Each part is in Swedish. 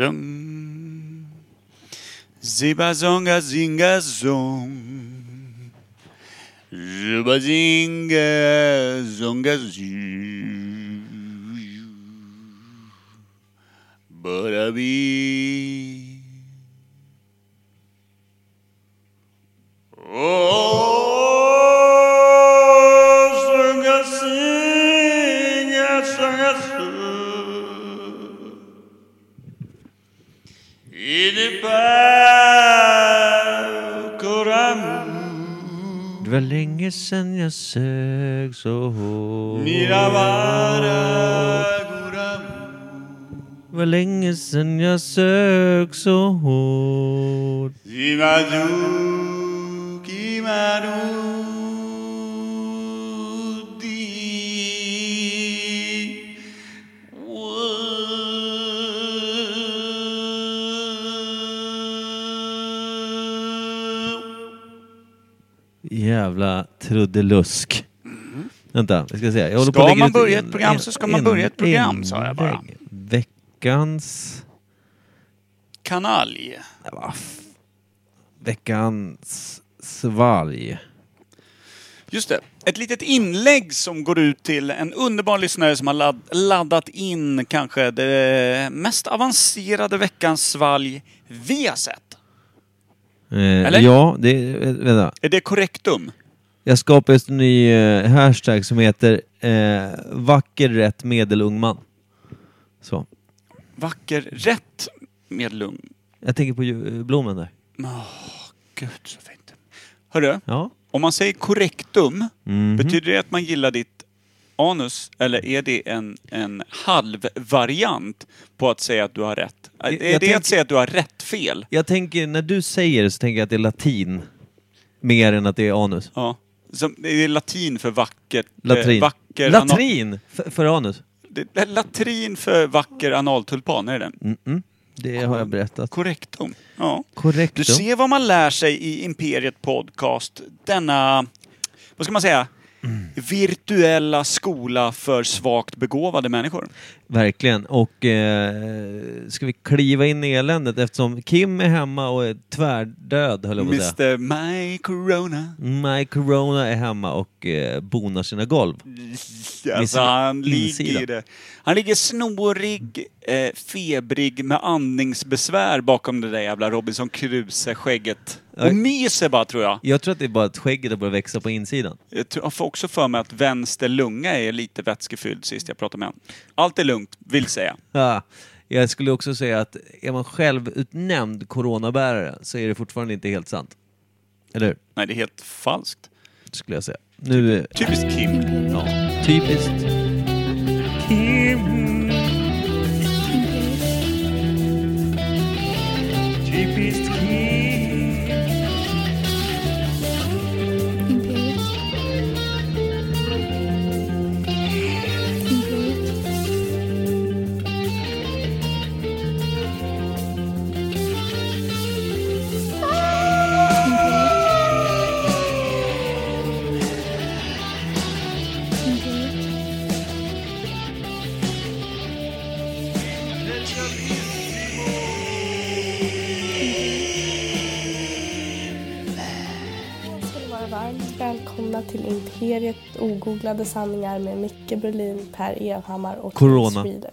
zhum. Zibazonga zinga zong. Zubazinga zonga zu. Barabi. Det var länge sen jag sög så hårt. Miravara Koramu. Det var länge sen jag sög så hårt. Simadu Kimadu Di Jävla trudelusk. Vänta, vi ska se. Jag Ska man ut börja ett program så ska man börja ett program, sa jag bara. Veckans... Kanalj. Veckans svalg. Just det. Ett litet inlägg som går ut till en underbar lyssnare som har ladd, laddat in kanske det mest avancerade veckans svalg vi har sett. Eh, Eller? Ja, det... Vänta. Är det korrektum? Jag skapade just en ny eh, hashtag som heter eh, Vacker rätt medelung man. Så. Vacker rätt med lugn. Jag tänker på ju- blomen där. Gud så fint. Hörru, Ja. om man säger korrektum, Mhm. betyder det att man gillar ditt anus eller är det en, en halvvariant på att säga att du har rätt? Är jag det tänker- att säga att du har rätt fel? Jag tänker, när du säger det så tänker jag att det är latin. Mer än att det är anus. Ja. Som, det är latin för vackert. eh, Latrin. vacker anal- Latrin! För, för anus. det är latrin för vacker analtulpan, är det den? Mm -mm. Det har jag berättat. Korrektum. Ja. Korrekt. Du ser vad man lär sig i Imperiet Podcast. Denna, vad ska man säga, virtuella skola för svagt begåvade människor. Verkligen. Och eh, ska vi kliva in i eländet eftersom Kim är hemma och är tvärdöd höll jag på att säga. Mr My Corona. My Corona är hemma och eh, bonar sina golv. Alltså han insida. ligger, han ligger snorig, eh, febrig med andningsbesvär bakom det där jävla Robinson Crusoe-skägget. Och myser bara tror jag. Jag tror att det är bara att skägget har börjat växa på insidan. Jag tror- jag får också för mig att vänster lunga är lite vätskefylld sist jag pratade med honom. Allt är lugnt, vill säga. Ja, jag skulle också säga att är man självutnämnd coronabärare så är det fortfarande inte helt sant. Eller hur? Nej, det är helt falskt. Skulle jag säga. Nu, Typiskt Kim. ja, typiskt. Imperiet. Välkomna till Imperiet ogooglade sanningar med Micke Berlin, Per Evhammar och Corona. Reader.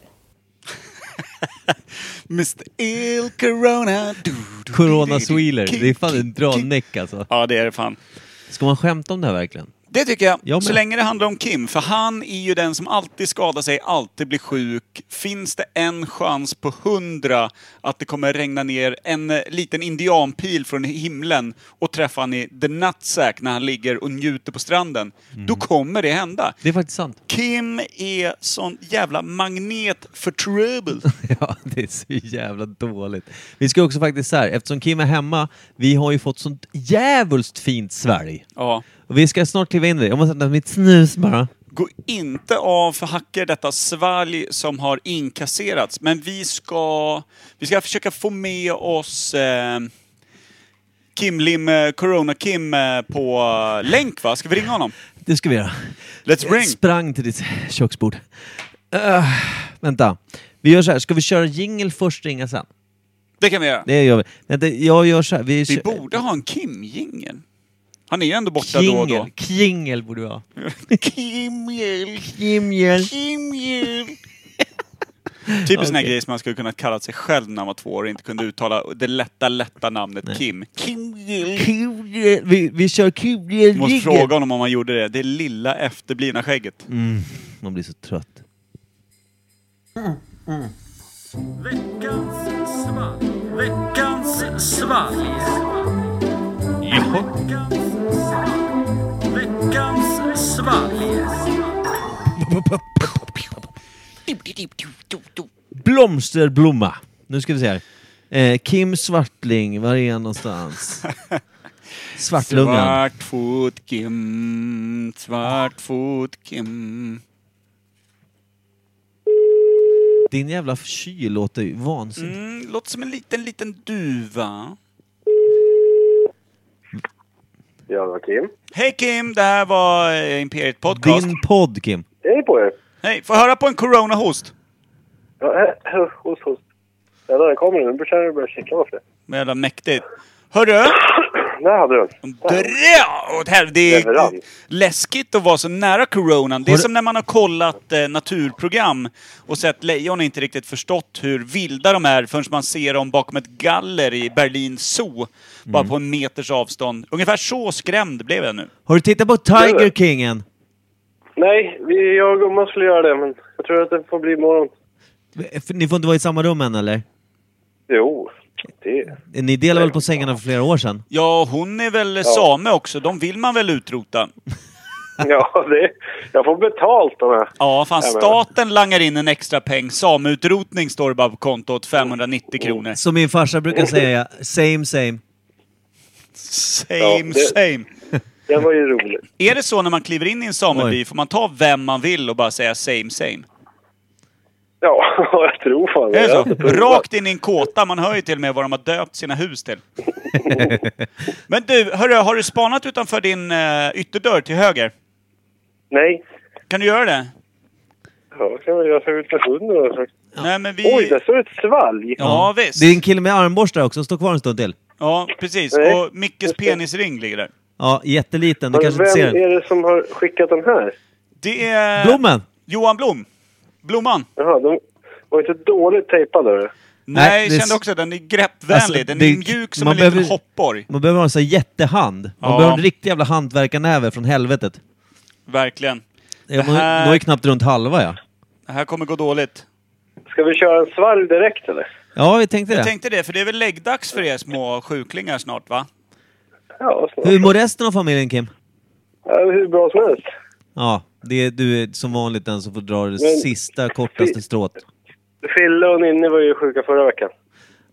Mr Il Corona. Du, du, Corona Sweeler. Det är fan en näck alltså. Ja, det är det fan. Ska man skämta om det här verkligen? Det tycker jag. Jag så länge det handlar om Kim. För han är ju den som alltid skadar sig, alltid blir sjuk. Finns det en chans på hundra att det kommer regna ner en eh, liten indianpil från himlen och träffa han i the nutsack när han ligger och njuter på stranden. Då kommer det hända. Det är faktiskt sant. Kim är sån jävla magnet för trouble. Ja, det är så jävla dåligt. Vi ska också faktiskt så här, eftersom Kim är hemma, vi har ju fått sånt jävulst fint svärg. Ja. Och vi ska snart kliva in i det. Jag måste hämta mitt snus bara. Gå inte av för hacker detta svalg som har inkasserats. Men vi ska, vi ska försöka få med oss eh, Kim Lim, eh, Corona Kim eh, på eh, länk va? Ska vi ringa honom? Det ska vi göra. Let's Jag ring! sprang till ditt köksbord. Uh, vänta. Vi gör så här, ska vi köra jingle först ringa sen? Det kan vi göra. Det gör vi. Vänta, jag gör så här. Vi, Vi kör- borde ha en Kim-jingel. Han är ju ändå borta då och då. Kingel. Kingel borde vi ha. Kimmel, Kimjel. Kimmel. Typ en sån här grej som man skulle kunna kalla sig själv när man var två år och inte kunde uttala det lätta, lätta namnet Nej. Kim. Kimmel. Kimjel. Vi, vi kör Kimjel. Måste fråga honom om han gjorde det. Det lilla efterblivna skägget. Mm, man blir så trött. Veckans svalg. Veckans svalg. Svalg. Blomsterblomma. Nu ska vi se här. Eh, Kim Svartling, var är han någonstans? Svartlungan. Svartfot Kim, Svartfot Kim. Din jävla kyl låter ju vansinnigt. Mm, låter som en liten, liten duva. Ja, det var Kim. Hej Kim, det här var eh, Imperiet Podcast. Din podd Kim. Hej på er! Hej, får jag höra på en Corona-host? Ja, host, host. Ja, där kommer den. Nu börjar jag börja varför det. Men jävla mäktigt. Hörru! Där hade du. Dra åt helvete! Det är läskigt att vara så nära coronan. Det är som när man har kollat eh, naturprogram och sett lejon och inte riktigt förstått hur vilda de är förrän man ser dem bakom ett galler i Berlin Zoo. Bara Mm. på en meters avstånd. Ungefär så skrämd blev jag nu. Har du tittat på Tiger King än? Nej, vi, jag och gumman skulle göra det, men jag tror att det får bli imorgon. Ni får inte vara i samma rum än eller? Jo, det... Ni delade väl på sängarna för flera år sedan? Ja, hon är väl same också. De vill man väl utrota? Ja, det... Jag får betalt de här. Ja, fan Ja, men- staten langar in en extra peng. Sameutrotning står det bara på kontot, 590 kronor. Som min farsa brukar säga, same same. Same, Ja, det- same. Det var ju roligt. Är det så när man kliver in i en sameby, får man ta vem man vill och bara säga same, same? Ja, jag tror fan Är det Jag så? Rakt in i en kåta. Man hör ju till och med vad de har döpt sina hus till. Men du, hörru, har du spanat utanför din uh, ytterdörr till höger? Nej. Kan du göra det? Ja, kan jag göra ut med hunden. Nej, men vi... Oj, där står ett svalg! Ja, visst. Det är en kille med armborstar också, stå kvar en stund till. Ja, precis. Nej. Och Mickes penisring ligger där. Ja, jätteliten, du Men kanske vem inte ser den. är det som har skickat den här? Det är... Blommen! Johan Blom. Blomman. Jaha, de var inte dåligt tejpade. eller? Nej, Nej, jag det- kände också att den är greppvänlig. Alltså, den det- är mjuk som man en liten behöver- hoppborg. Man behöver ha en sån här jättehand. Man Ja. behöver en riktig jävla hantverkarnäve från helvetet. Verkligen. Jag Det här- når ju knappt runt halva ja. Det här kommer gå dåligt. Ska vi köra en svalg direkt eller? Ja, vi tänkte Jag det. tänkte det, för det är väl läggdags för er små sjuklingar snart, va? Ja, snart. Hur mår resten av familjen Kim? Ja, hur bra som helst. Ja, det är, du är som vanligt den som får dra det Men- sista, kortaste strået. Fille och Ninni var ju sjuka förra veckan.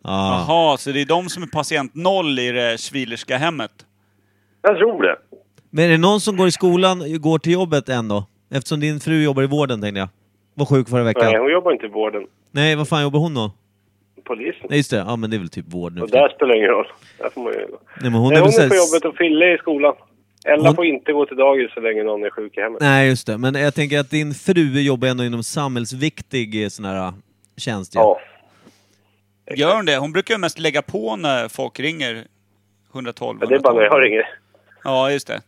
Ja. Jaha, så det är de som är patient noll i det Schwilerska hemmet? Jag tror det. Men är det någon som går i skolan, går till jobbet än då? Eftersom din fru jobbar i vården tänkte jag. Var sjuk förra veckan. Nej, Nej, hon jobbar inte i vården. vad fan jobbar hon då? Polisen. Nej just det, ja men det är väl typ vård nu. Och där spelar ingen roll. Där får man ju... Nej men hon Hon är hon är på jobbet och Fille är i skolan. Ella Hon- får inte gå till dagis så länge någon är sjuk i hemmet. Nej just det, men jag tänker att din fru jobbar ändå inom samhällsviktig eh, sån här äh, tjänst ju. Ja. Gör hon det? Hon brukar ju mest lägga på när folk ringer 112. Men det är bara när jag ringer. Ja, just det.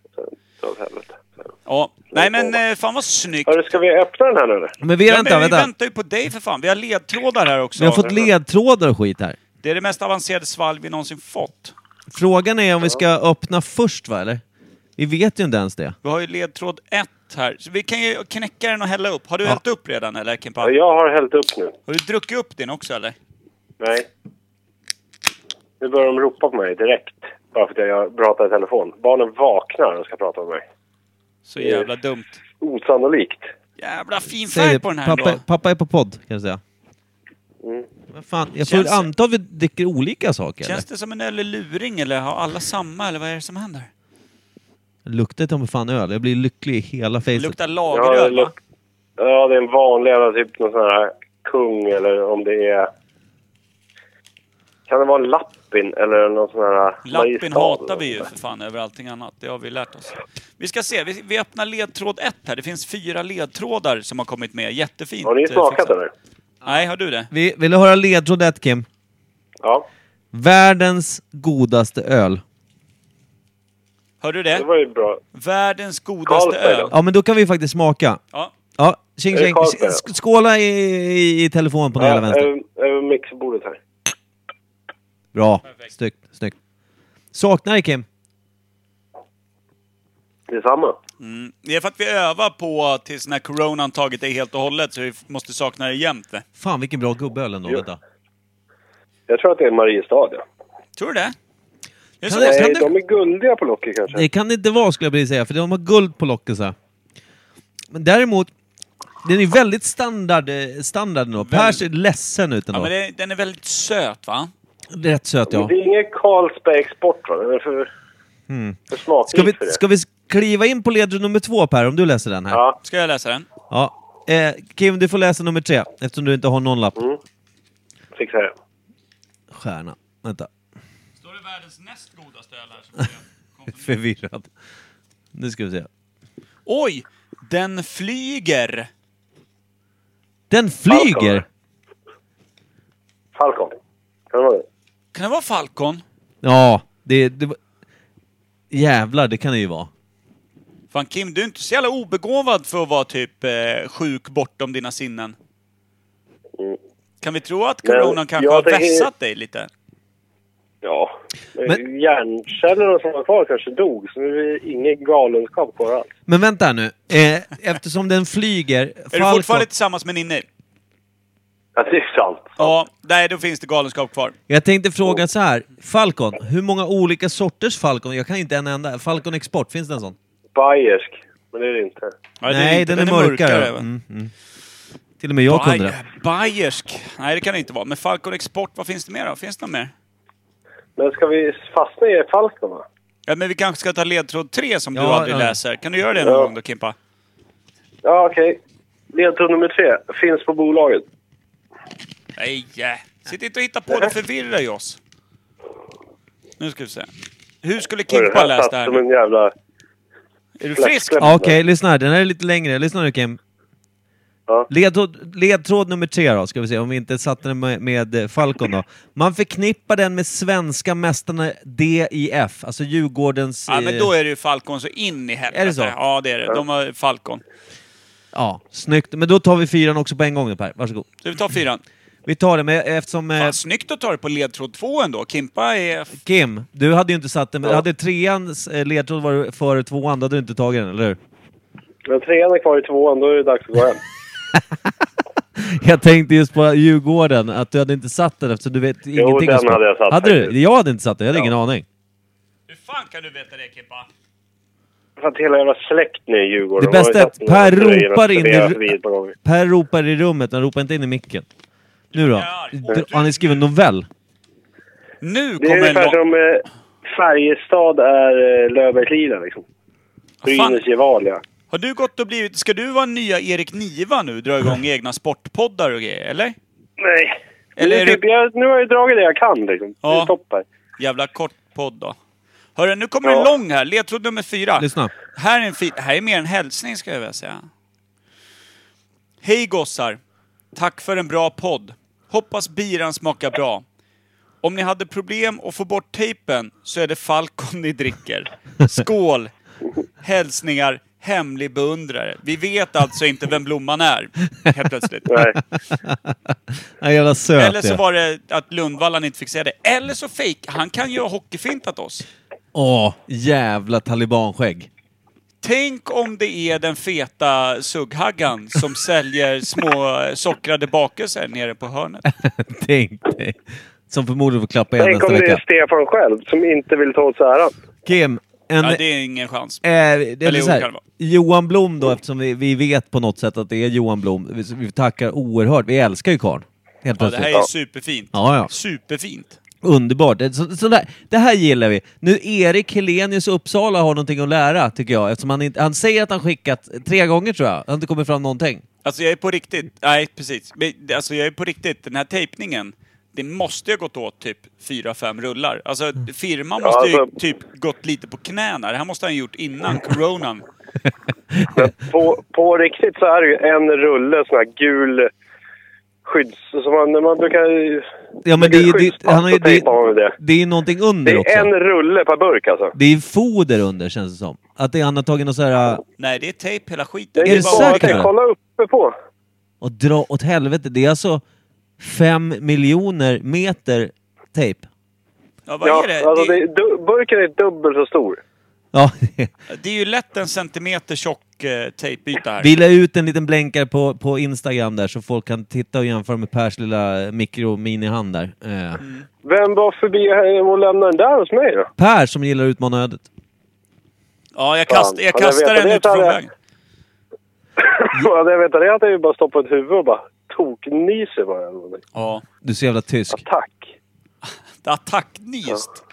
Ja. Nej men eh, fan vad snyggt. Hörru, ska vi öppna den här nu eller? Men vi, Ja, vänta, men vi vänta. väntar ju på dig för fan. Vi har ledtrådar här också. Vi har fått ledtrådar och skit här. Det är det mest avancerade svalg vi någonsin fått. Frågan är om vi ska öppna först va, eller? Vi vet ju inte ens det. Vi har ju ledtråd 1 här. Så vi kan ju knäcka den och hälla upp. Har du Ja. hällt upp redan eller Kimpa? Ja, Jag har hällt upp nu. Har du druckit upp din också eller? Nej. Nu börjar de ropa på mig direkt. Bara för att jag pratar i telefon. Barnen vaknar och ska prata med mig. Så jävla dumt. Osannolikt. Jävla fin färg på den här Pappa, pappa är på podd, kan jag säga. Mm. Men fan, jag får Känns- anta att vi dricker olika saker Känns det som en öl luring eller har alla samma eller vad är det som händer? Luktar ta mig fan öl. Jag blir lycklig i hela facet. luktar Ja, lageröl det va? ja, det är en vanlig jävla typ någon sån här kung eller om det är... Kan det vara en lappin eller någon sån här... Lappin hatar vi ju för fan över allting annat. Det har vi lärt oss. Vi ska se, vi, vi öppnar ledtråd 1 här. Det finns fyra ledtrådar som har kommit med. Jättefint. Har ni eh, smakat eller? Nej, har du det? Vi, vill du höra ledtråd ett, Kim? Ja, Världens godaste öl. Hörde du det det? var ju bra. Världens godaste Carlsberg öl. då? Ja, men då kan vi faktiskt smaka. Ja. Ja, tjing Är det tjing. Carlsberg, Sk- Skåla i, i, i telefon på den Ja, vänster. över, över mixerbordet här. Bra. Snyggt, snyggt. Saknar dig Kim. Detsamma. Mm. Det är för att vi övar på tills när coronan tagit dig helt och hållet, så vi f- måste sakna dig jämt. Fan vilken bra gubböl ändå. Jo. Vänta. Jag tror att det är Mariestad, ja. Tror du det? Det Kan det-. Nej, du- de är guldiga på locket kanske. Det kan det inte vara skulle jag vilja säga, för de har guld på locket så här. Men däremot, den är väldigt standard, eh, standard nu. Per ser ledsen ut Ja, ändå. men det, den är väldigt söt, va? Rätt söt Men ja. Det är ingen Carlsberg Export, va? Den är för, Mm. för smakrik Ska vi, för det. ska vi kliva in på ledtråd nummer två Per, om du läser den här? Ja, Ska jag läsa den? Ja. Eh, Kim, du får läsa nummer tre, eftersom du inte har någon lapp. Mm. fixar det. Stjärna. Vänta. Världens näst godaste öl här? Förvirrad. Nu ska vi se. Oj! Den flyger! Den flyger! Falcon. Kan det vara det? Kan det vara Falcon? Ja, det... det var- Jävlar, det kan det ju vara. Fan Kim, du är inte så jävla obegåvad för att vara typ eh, sjuk bortom dina sinnen. Mm. Kan vi tro att coronan kanske jag har tänker- vässat dig lite? Ja. Men- Men... Hjärncellerna som var kvar kanske dog, så nu är det ingen galenskap kvar alls. Men vänta här nu. Eh, eftersom den flyger... Är du fortfarande tillsammans med Ninni? Ja, det är sant. Ja, nej då finns det galenskap kvar. Jag tänkte fråga så här. Falcon, hur många olika sorters Falcon? Jag kan inte en enda. Falcon Export, finns det en sån? Bayersk. Men det är det inte. Ja, det Nej, inte- den, är mörkare. va? Mm, mm. Till och med jag kunde det. Bayer- Bayersk. Nej, det kan det inte vara. Men Falcon Export, vad finns det mer då? Finns det något mer? Men ska vi fastna i Falcon va? Ja, men vi kanske ska ta ledtråd tre som du Ja, aldrig ja. läser. Kan du göra det någon Ja. gång då, Kimpa? Ja, okej. Ledtråd nummer tre. Finns på bolaget. Nej, äh. sitt inte och hitta på, det förvirrar ju oss. Nu ska vi se. Hur skulle Kimpa läst det här som en jävla... Är du frisk? Ja, Okej, lyssna här. Den här är lite längre. Lyssna nu Kim. Ja. Ledtråd, ledtråd nummer tre då, ska vi se om vi inte satte den med, med eh, Falcon då. Man förknippar den med svenska mästarna DIF, alltså Djurgårdens... Ja, men eh, då är det ju Falcon så in i helvete. Är det så? Ja, det är det. De har Falcon. Ja, snyggt. Men då tar vi fyran också på en gång nu Per. Varsågod. Så vi tar fyran. Vi tar det med eftersom... Eh, Fan, snyggt att ta det på ledtråd två ändå. Kimpa är... Kim, du hade ju inte satt den, men Ja. hade treans eh, ledtråd varit före tvåan, då hade du inte tagit den, eller hur? Men trean är kvar i tvåan, då är det dags att gå hem. Jag tänkte just på Djurgården, att du hade inte satt den eftersom du vet Jo, ingenting den om sport. hade jag satt Hade du? faktiskt. Jag hade inte satt den, jag hade Ja. ingen aning. Hur fan kan du veta det, Kimpa? För att hela jävla släkten är i Djurgården. Det bästa är att Per ropar in i-. Per ropar i rummet, han ropar inte in i micken. Nu då? Du, har ni skrivit en novell? Nu Det är kommer ungefär som eh, Färjestad är eh, Löfbergsliden liksom. Brynäs Gevalia. Har du gått och blivit... Ska du vara nya Erik Niva nu? Dra igång egna sportpoddar och grejer, eller? Nej. Eller är typ, det- jag, nu har jag dragit det jag kan liksom. Ja. Det här. Jävla kort podd då. Hörru, nu kommer en lång här. Ledtråd nummer fyra. Lyssna. Här är en fin... Här är mer en hälsning, ska jag vilja säga. Hej gossar! Tack för en bra podd. Hoppas biran smakar bra. Om ni hade problem att få bort tejpen så är det Falcon ni dricker. Skål! Hälsningar, hemlig beundrare. Vi vet alltså inte vem Blomman är, helt plötsligt. Nej. Ja, jävla söt Eller så var det att Lundvallan inte fick säga det. Eller så fake. Han kan ju ha hockeyfintat oss. Åh, jävla talibanskägg. Tänk om det är den feta sugghaggan som säljer små sockrade bakelser nere på hörnet. Tänk dig. Som förmodligen får klappa igen Tänk nästa om det är. Stefan själv som inte vill ta åt sig äran. Kim, en... Ja, det är ingen chans. Eh, det är Eller så här. Johan Blom då, eftersom vi, vi vet på något sätt att det är Johan Blom. Vi, vi tackar oerhört. Vi älskar ju karln. Helt Ja, det här är superfint. Ja, ja. Superfint. Underbart. Det, så, så där, det här gillar vi. Nu Erik Helenius Uppsala har någonting att lära, tycker jag. Eftersom han, inte, han säger att han skickat tre gånger, tror jag. Han har inte kommit fram någonting. Alltså jag är på riktigt, nej precis. Men, Alltså jag är på riktigt, den här tejpningen, det måste ju ha gått åt typ fyra fem rullar. Alltså firman Ja, måste ju alltså- typ gått lite på knäna. Det här måste han gjort innan coronan. På, på riktigt så är det ju en rulle sån här gul skydds... Som man, man brukar... Ja men det, är- det, han har, ju- det, det. det är någonting Det under också. är en rulle per burk alltså. Det är foder under känns det som. Att det, han har tagit någon så här Nej, det är tejp hela skiten. Det Är är det bara säkert? kolla uppe på. och dra åt helvete. Det är alltså fem miljoner meter tejp. Ja, vad är det? alltså det, du, burken är dubbelt så stor. Ja, det är ju lätt en centimeter tjock eh, tejpyta här. vi la ut en liten blänkare på, på Instagram där så folk kan titta och jämföra med Pers lilla mikro-minihand där. Eh, Vem var förbi här och lämnade den där hos mig då? Per som gillar att utmana ödet. Ja, jag, kast, jag Ja, jag kastar den utifrån vägen. Ja, jag vet det hade jag ju bara stoppat ett huvud och bara toknyser bara. eller någonting. Ja. Du är så jävla tysk. Attack. Attacknyst.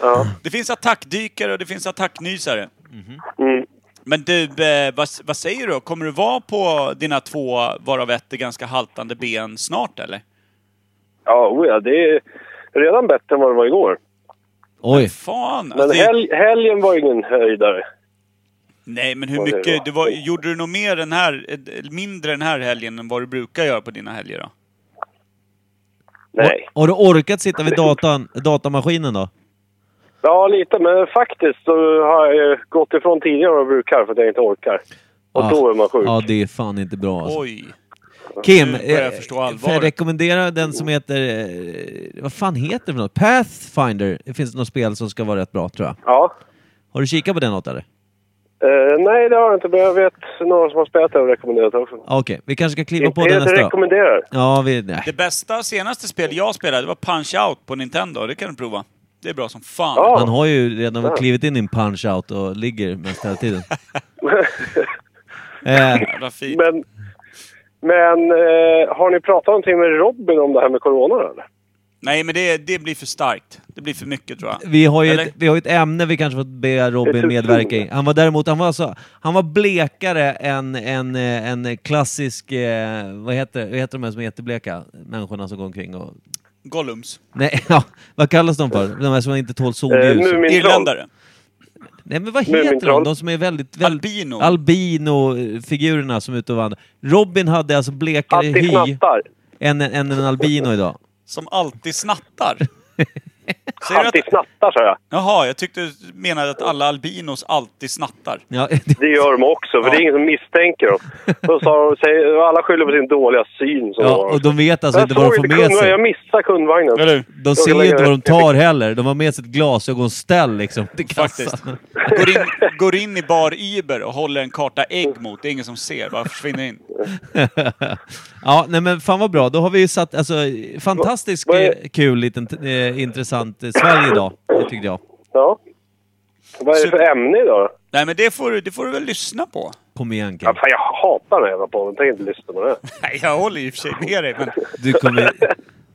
Ja. Det finns attackdykare och det finns attacknysare. Mm. Men du, eh, vad, vad säger du? Kommer du vara på dina två, varav ett är ganska haltande ben snart eller? Ja, oh ja, det är redan bättre än vad det var igår. Oj. Fan! Men alltså, helg, helgen var ingen höjdare. Nej, men hur Vad mycket... var. Du var, gjorde du nog mer den här, mindre den här helgen än vad du brukar göra på dina helger då? Nej. Har du orkat sitta vid datan, datamaskinen då? Ja, lite. Men faktiskt så har jag gått ifrån tidigare än vad jag brukar för att jag inte orkar. Och Ah. då är man sjuk. Ja, det är fan inte bra alltså. Oj! Kim, jag eh, får jag rekommendera den som heter... Eh, vad fan heter det för något? Pathfinder. Det finns något spel som ska vara rätt bra tror jag. Ja. Har du kikat på den något eller? Eh, nej, det har jag inte. Men jag vet några som har spelat det och rekommenderat det också. Okej, vi kanske ska kliva på den det nästa. rekommenderar. Ja, vi... Nej. Det bästa senaste spel jag spelade det var Punch-Out på Nintendo. Det kan du prova. Det är bra som fan. Ja. Han har ju redan Ja. klivit in i en punch-out och ligger mest hela tiden. eh, Jävla fint. Men, men eh, har ni pratat någonting med Robin om det här med corona eller? Nej, men det, det blir för starkt. Det blir för mycket tror jag. vi, har ju Eller? ett, vi har ju ett ämne vi kanske fått be Robin medverka i. Han var däremot, han var, så, han var blekare än en, eh, en klassisk, eh, vad heter, vad heter de här som är jättebleka? Människorna som går omkring och... Gollums. Nej, ja, vad kallas de för? De här som inte tål Eh, solljus. Mumintroll. Irländare. Nej men vad heter de? De som är väldigt... väldigt Albino. Albino-figurerna som är ute och vandrar. Robin hade alltså blekare hy än, än en albino idag. Som alltid snattar. Säger Alltid att... snattar sa jag. Jaha, jag tyckte du menade att alla albinos alltid snattar. Ja, Det gör de också, för Ja. det är ingen som misstänker dem. Då sa, säger, alla skyller på sin dåliga syn. Som ja, var. och de vet alltså jag inte vad de får med kundvagnen, sig. jag missade kundvagnen. Eller? De ser ju inte vad de tar heller. De har med sig ett glasögonställ liksom till Faktiskt. kassan. Går in, går in i bar Iber och håller en karta ägg mot. Det är ingen som ser, bara försvinner in. ja, nej men fan vad bra. Då har vi ju satt, alltså fantastiskt eh, kul, liten, eh, intressant eh, Sverige idag, det tyckte jag. Ja. Vad är det för ämne idag då? Nej, men det får, du- det får du väl lyssna på. Kom igen Kim. Ja, fan, jag hatar den här jävla podden. Tänk inte lyssna på det. Nej, jag håller i och för sig med dig, men... Du kommer,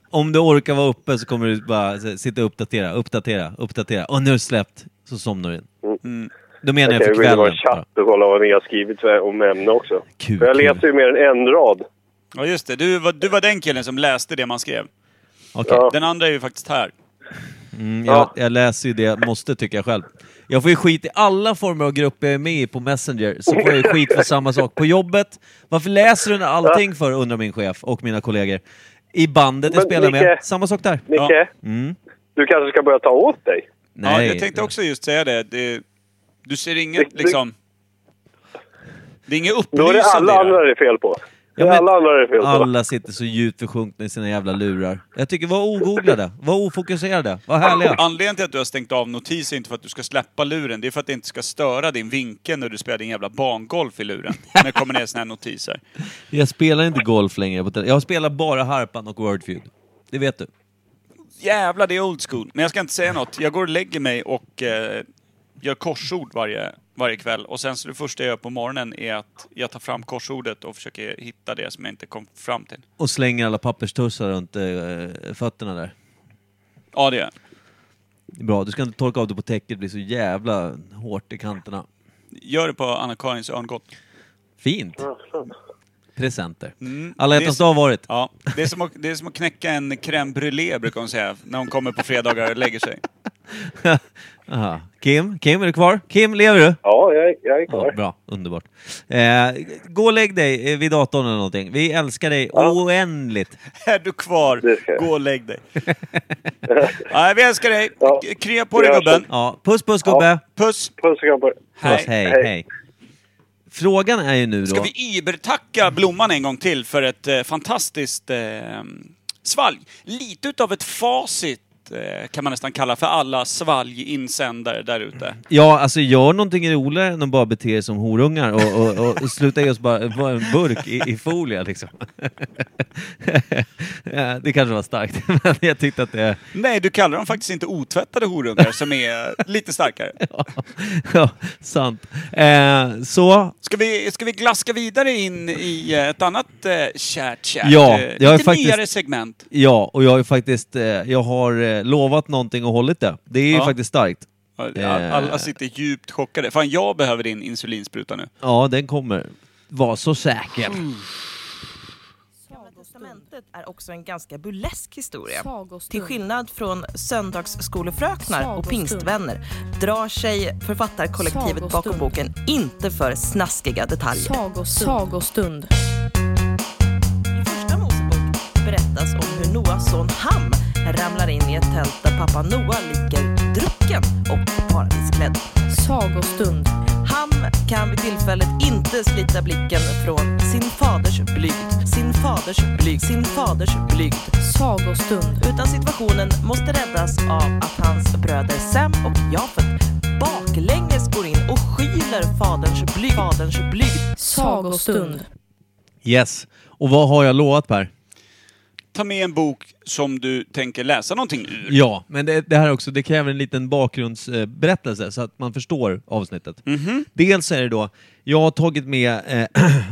om du orkar vara uppe så kommer du bara så- sitta och uppdatera, uppdatera, uppdatera. Och nu har det släppt, så somnar du in. Mm. Då menar jag Jag för vill vara kvällen. i chatt och kolla vad ni har skrivit för- om ämne också. Kul, För jag kul. läser ju mer än en rad. Ja, just det. Du var, du var den killen som läste det man skrev. Okej. Ja. Den andra är ju faktiskt här. Mm, jag, jag läser ju det jag måste, tycker jag själv. Jag får ju skit i alla former av grupper jag är med i på Messenger, så får jag ju skit för samma sak. På jobbet, varför läser du allting för, undrar min chef och mina kollegor. I bandet jag Men, spelar med, Micke- samma sak där. Micke, Ja. Mm. du kanske ska börja ta åt dig? Ja, Nej. jag tänkte också just säga det. det du ser inget, det- liksom... Det är inget Då är det upplysande alla i det andra här. det är fel på. Ja, men alla andra är fel. Alla sitter så djupt försjunkna i sina jävla lurar. Jag tycker, var ogooglade, var ofokuserade, var härliga. Anledningen till att du har stängt av notiser är inte för att du ska släppa luren, det är för att det inte ska störa din vinkel när du spelar din jävla bangolf i luren. När det kommer ner såna här notiser. Jag spelar inte golf längre. Jag spelar bara Harpan och Wordfeud. Det vet du. Jävlar, det är old school. Men jag ska inte säga något. Jag går och lägger mig och eh, gör korsord varje, varje kväll. Och sen så det första jag gör på morgonen är att jag tar fram korsordet och försöker hitta det som jag inte kom fram till. Och slänger alla papperstussar runt eh, fötterna där. Ja, det gör jag. Bra, du ska inte torka av det på täcket, det blir så jävla hårt i kanterna. Gör det på Anna-Karins örngott. Fint. Presenter. Mm. Alla hjärtans dag har varit. Ja, det är, som att, det är som att knäcka en crème brûlée brukar hon säga, när hon kommer på fredagar och lägger sig. Aha. Kim, Kim, är du kvar? Kim, lever du? Ja, jag, är- jag är Ja, kvar. bra, underbart. Eh, gå och lägg dig eh, vid datorn eller någonting. Vi älskar dig oändligt. Är du kvar? Ska. Gå och lägg dig. Nej, vi älskar dig. Ja. Krya på dig Ja, gubben. Ja, puss puss gubbe! Puss. Puss er. Puss, hej, Hej. hej. Frågan är ju nu Ska då... vi ibertacka Blomman en gång till för ett eh, fantastiskt eh, svalg? Lite utav ett facit kan man nästan kalla för alla svalginsändare där ute. Ja, alltså gör någonting roligare än att bara bete er som horungar och, och, och sluta ge oss bara en burk i, i folie liksom. Ja, det kanske var starkt, men jag tyckte att det... Nej, du kallar dem faktiskt inte otvättade horungar som är lite starkare. Ja, sant. Eh, så, Ska vi, ska vi glaska vidare in i eh, ett annat eh, kärt, kärt, Ja, eh, jag är lite faktiskt- nyare segment? ja, och jag har faktiskt, eh, jag har eh, lovat någonting och hållit det. Det är ju Ja. faktiskt starkt. All- Eh. Alla sitter djupt chockade. Fan, jag behöver din insulinspruta nu. Ja, den kommer. Var så säker. Gamla testamentet är också en ganska burlesk historia. Sagostund. Till skillnad från söndagsskolefröknar och Sagostund. pingstvänner drar sig författarkollektivet bakom Sagostund. boken inte för snaskiga detaljer. Sagostund. Sagostund. I första Mosebok berättas om hur Noas son Ham ramlar in i ett tält där pappa Noa ligger drucken och paradisklädd. Sagostund. Ham kan vid tillfället inte slita blicken från sin faders blygd, sin faders blygd, sin faders blygd. Sagostund. Utan situationen måste räddas av att hans bröder Sam och Jafet baklänges går in och skyler faderns blygd. Faderns blygd. Sagostund. Yes. Och vad har jag lovat Per? Ta med en bok som du tänker läsa någonting ur. Ja, men det, det här också, det kräver en liten bakgrundsberättelse så att man förstår avsnittet. Dels är det då, jag har tagit med eh,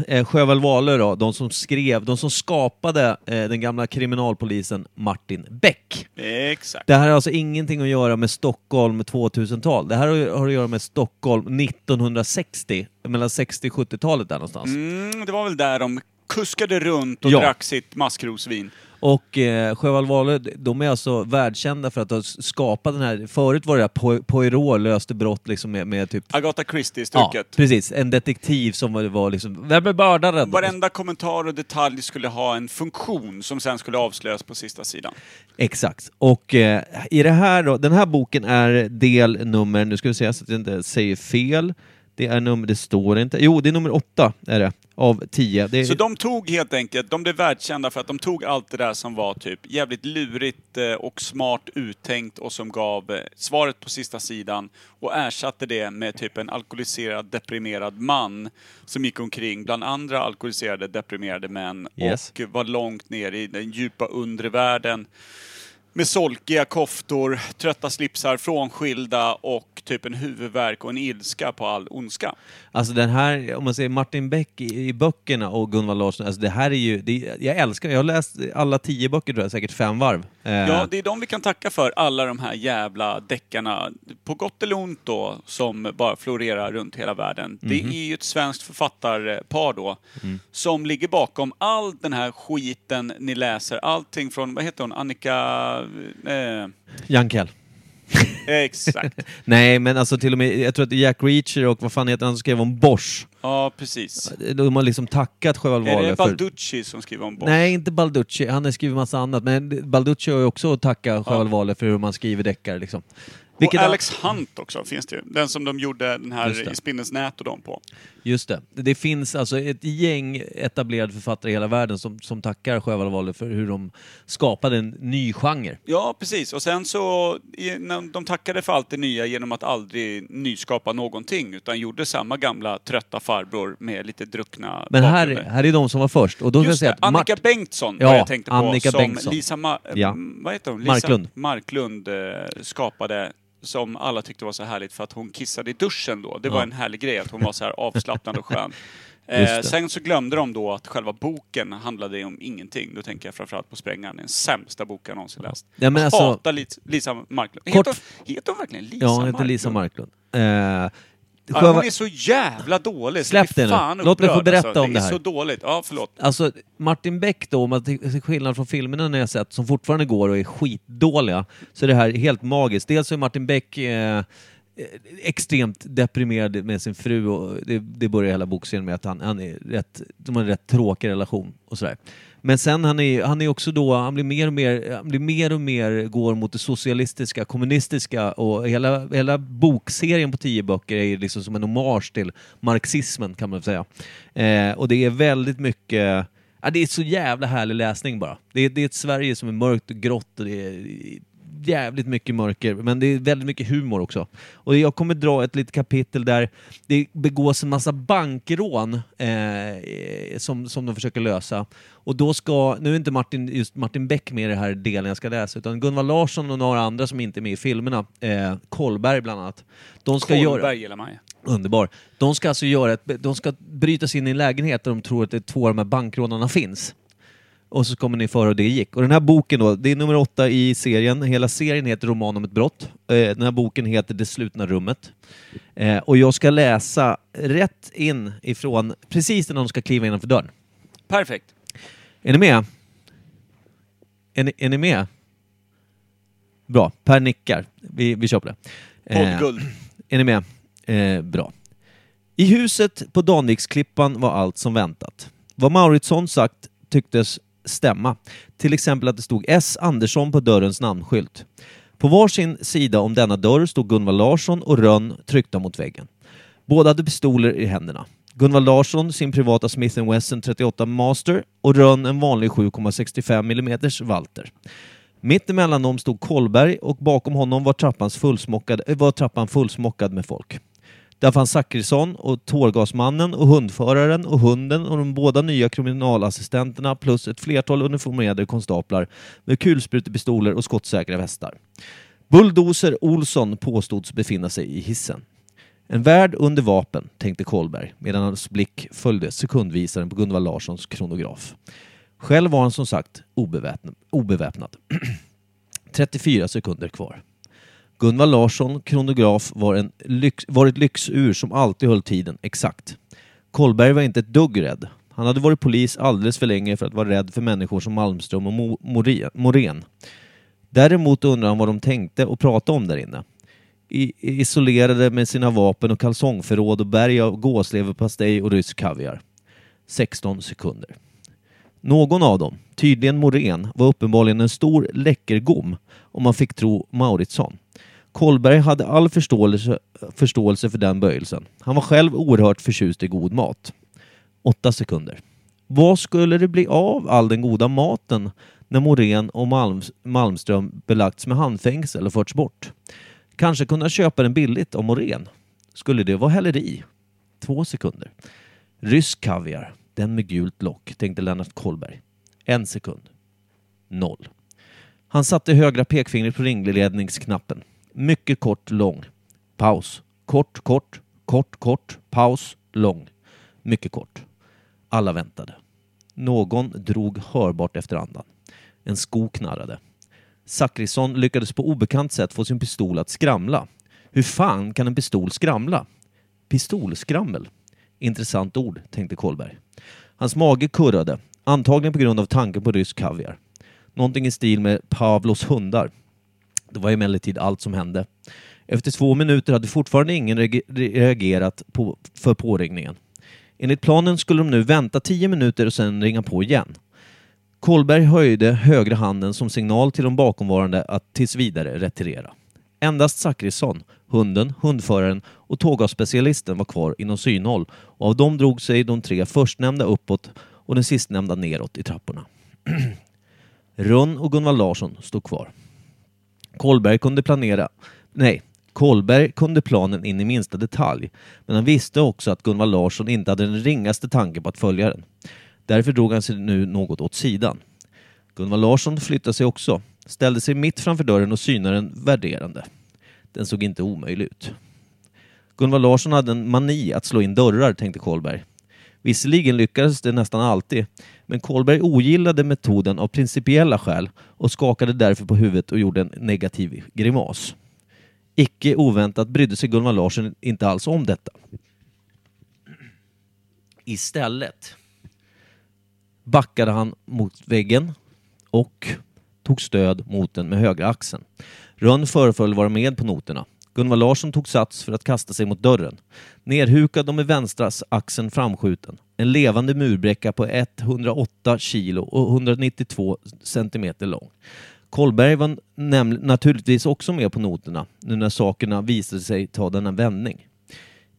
eh, Sjöwall Wahlöö då, de som skrev, de som skapade eh, den gamla kriminalpolisen Martin Beck. Exakt. Det här har alltså ingenting att göra med Stockholm 2000-tal. Det här har, har att göra med Stockholm 1960, mellan 60 och 70-talet där någonstans. Mm, det var väl där de kuskade runt och Ja. drack sitt maskrosvin. Och eh, Sjöwall de är alltså världskända för att ha skapat den här, förut var det där Po- Poirot löste brott liksom med, med typ Agatha Ja, Christie-stycket. precis. En detektiv som var, var liksom, vem är mördaren? Varenda kommentar och detalj skulle ha en funktion som sen skulle avslöjas på sista sidan. Exakt. Och eh, i det här då, den här boken är del nummer, nu ska vi se så att jag inte säger fel. Det är nummer, det står inte, jo det är nummer åtta är det, av tio. Är, Så de tog helt enkelt, de blev världskända för att de tog allt det där som var typ jävligt lurigt eh, och smart uttänkt och som gav eh, svaret på sista sidan och ersatte det med typ en alkoholiserad, deprimerad man som gick omkring bland andra alkoholiserade, deprimerade män Yes. och var långt ner i den djupa undre världen med solkiga koftor, trötta slipsar, frånskilda och typ en huvudvärk och en ilska på all ondska. Alltså den här, om man säger Martin Beck i, i böckerna och Gunvald Larsson, alltså det här är ju, det, jag älskar, jag har läst alla tio böcker tror jag, säkert fem varv. Eh, Ja, det är de vi kan tacka för, alla de här jävla deckarna, på gott eller ont då, som bara florerar runt hela världen. Det är ju ett svenskt författarpar då, som ligger bakom all den här skiten ni läser. Allting från, vad heter hon, Annika... Eh, Jankell. exakt. Nej, men alltså till och med, jag tror att Jack Reacher och vad fan heter han som skrev om Bosch? Ja, precis. De har liksom tackat Sjöwall Är det för... Balducci som skriver om Bosch? Nej, inte Balducci. Han har skrivit massa annat. Men Balducci har ju också att tacka Sjöwall Wahlöö för hur man skriver deckare liksom. Och Alex Hunt också finns det ju. Den som de gjorde den här i Spindelns nät och de på. Just det. Det finns alltså ett gäng etablerade författare i hela världen som, som tackar Sjöwall för hur de skapade en ny genre. Ja, precis. Och sen så, de tackade för allt det nya genom att aldrig nyskapa någonting, utan gjorde samma gamla trötta farbror med lite druckna Men här, bakgrunder. här är de som var först. Och då jag Just säga det, att Annika Mart- Bengtsson Ja, var jag tänkte på, Annika som Bengtsson. Lisa Ma- Ja. vad heter hon? Lisa Marklund. Marklund eh, skapade som alla tyckte var så härligt för att hon kissade i duschen då. Det var en härlig grej att hon var så här avslappnad och skön. Eh, sen så glömde de då att själva boken handlade om ingenting. Då tänker jag framförallt på Sprängaren, den sämsta boken jag någonsin läst. Ja, men jag alltså- hatar Lisa, Marklund. Kort- Heter, hon- heter hon verkligen Lisa Ja, hon Marklund? heter Lisa Marklund. Eh, Ja, hon är så jävla dålig. Släpp det nu. Låt mig få berätta alltså. om det är här. så dåligt. Ja, förlåt. Alltså Martin Beck då, om man till skillnad från filmerna ni har sett som fortfarande går och är skitdåliga, så är det här helt magiskt. Dels är Martin Beck eh, Eh, extremt deprimerad med sin fru och det, det börjar hela bokserien med att han, han är rätt, de har en rätt tråkig relation och sådär. Men sen han är han är också då, han blir mer och mer, han blir mer och mer går mot det socialistiska, kommunistiska och hela, hela bokserien på tio böcker är liksom som en hommage till marxismen kan man säga. Eh, och det är väldigt mycket Ja, det är så jävla härlig läsning bara. Det är, det är ett Sverige som är mörkt och grått och det är jävligt mycket mörker, men det är väldigt mycket humor också. Och jag kommer dra ett litet kapitel där det begås en massa bankrån eh, som, som de försöker lösa. Och då ska, nu är inte Martin, just Martin Beck med i den här delen jag ska läsa, utan Gunvar Larsson och några andra som inte är med i filmerna, eh, Kolberg bland annat, de ska göra... Kolberg gillar man ju. Underbar. De ska alltså göra ett, de ska bryta sig in i en lägenhet där de tror att det är två av de här bankrånarna finns. Och så kommer ni för hur det gick. Och den här boken då, det är nummer åtta i serien. Hela serien heter Roman om ett brott. Eh, Den här boken heter Det slutna rummet. Eh, Och jag ska läsa rätt in ifrån, precis när de ska kliva innanför dörren. Perfekt. Är ni med? Är ni, är ni med? Bra, Per nickar. Vi, vi kör på det. Eh, Poddguld. är ni med? Eh, bra. I huset på Danviksklippan var allt som väntat. Vad Mauritsson sagt tycktes stämma. Till exempel att det stod S. Andersson på dörrens namnskylt. På var sin sida om denna dörr stod Gunvald Larsson och Rönn tryckta mot väggen. Båda hade pistoler i händerna. Gunvald Larsson sin privata Smith Wesson 38 Master och Rönn en vanlig 7,65 mm Walter. Mitt emellan dem stod Kolberg och bakom honom var, trappans fullsmockad, var trappan fullsmockad med folk. Där fanns Zachrisson och tårgasmannen och hundföraren och hunden och de båda nya kriminalassistenterna plus ett flertal uniformerade konstaplar med kulsprutepistoler och skottsäkra västar. Bulldozer Olsson påstods befinna sig i hissen. En värld under vapen, tänkte Kolberg medan hans blick följde sekundvisaren på Gunvald Larssons kronograf. Själv var han som sagt obeväpnad. obeväpnad. 34 sekunder kvar. Gunvald Larsson, kronograf, var, en lyx, var ett lyxur som alltid höll tiden exakt. Kolberg var inte ett dugg rädd. Han hade varit polis alldeles för länge för att vara rädd för människor som Malmström och Mo- Morén. Morén. Däremot undrar han vad de tänkte och pratade om där inne. I, isolerade med sina vapen och kalsongförråd och berg av gåsleverpastej och rysk kaviar. 16 sekunder. Någon av dem, tydligen Morén, var uppenbarligen en stor läckergom om man fick tro Mauritsson. Kolberg hade all förståelse, förståelse för den böjelsen. Han var själv oerhört förtjust i god mat. Åtta sekunder. Vad skulle det bli av all den goda maten när Morén och Malm, Malmström belagts med handfängsel och förts bort? Kanske kunna köpa den billigt av Morén? Skulle det vara häleri? Två sekunder. Rysk kaviar, den med gult lock, tänkte Lennart Kolberg. En sekund. Noll. Han satte högra pekfingret på ringledningsknappen. Mycket kort, lång. Paus. Kort, kort, kort, kort, paus, lång. Mycket kort. Alla väntade. Någon drog hörbart efter andan. En sko knarrade. Zachrisson lyckades på obekant sätt få sin pistol att skramla. Hur fan kan en pistol skramla? Pistolskrammel. Intressant ord, tänkte Kolberg. Hans mage kurrade, antagligen på grund av tanken på rysk kaviar. Någonting i stil med Pavlos hundar. Det var emellertid allt som hände. Efter två minuter hade fortfarande ingen reagerat på, för påringningen. Enligt planen skulle de nu vänta tio minuter och sedan ringa på igen. Kolberg höjde högra handen som signal till de bakomvarande att tills vidare retirera. Endast Zachrisson, hunden, hundföraren och tågavspecialisten var kvar inom synhåll och av dem drog sig de tre förstnämnda uppåt och den sistnämnda neråt i trapporna. Rönn och Gunvald Larsson stod kvar. Kolberg kunde planera... Nej, Kolberg kunde planen in i minsta detalj, men han visste också att Gunvald Larsson inte hade den ringaste tanke på att följa den. Därför drog han sig nu något åt sidan. Gunvald Larsson flyttade sig också, ställde sig mitt framför dörren och synade den värderande. Den såg inte omöjlig ut. Gunvald Larsson hade en mani att slå in dörrar, tänkte Kolberg. Visserligen lyckades det nästan alltid, men Kolberg ogillade metoden av principiella skäl och skakade därför på huvudet och gjorde en negativ grimas. Icke oväntat brydde sig Gunnar Larsson inte alls om detta. Istället backade han mot väggen och tog stöd mot den med högra axeln. Rönn föreföll vara med på noterna. Gunvar Larsson tog sats för att kasta sig mot dörren. Nerhukad och med vänstra axeln framskjuten. En levande murbräcka på 108 kilo och 192 centimeter lång. Kolberg var naturligtvis också med på noterna nu när sakerna visade sig ta denna vändning.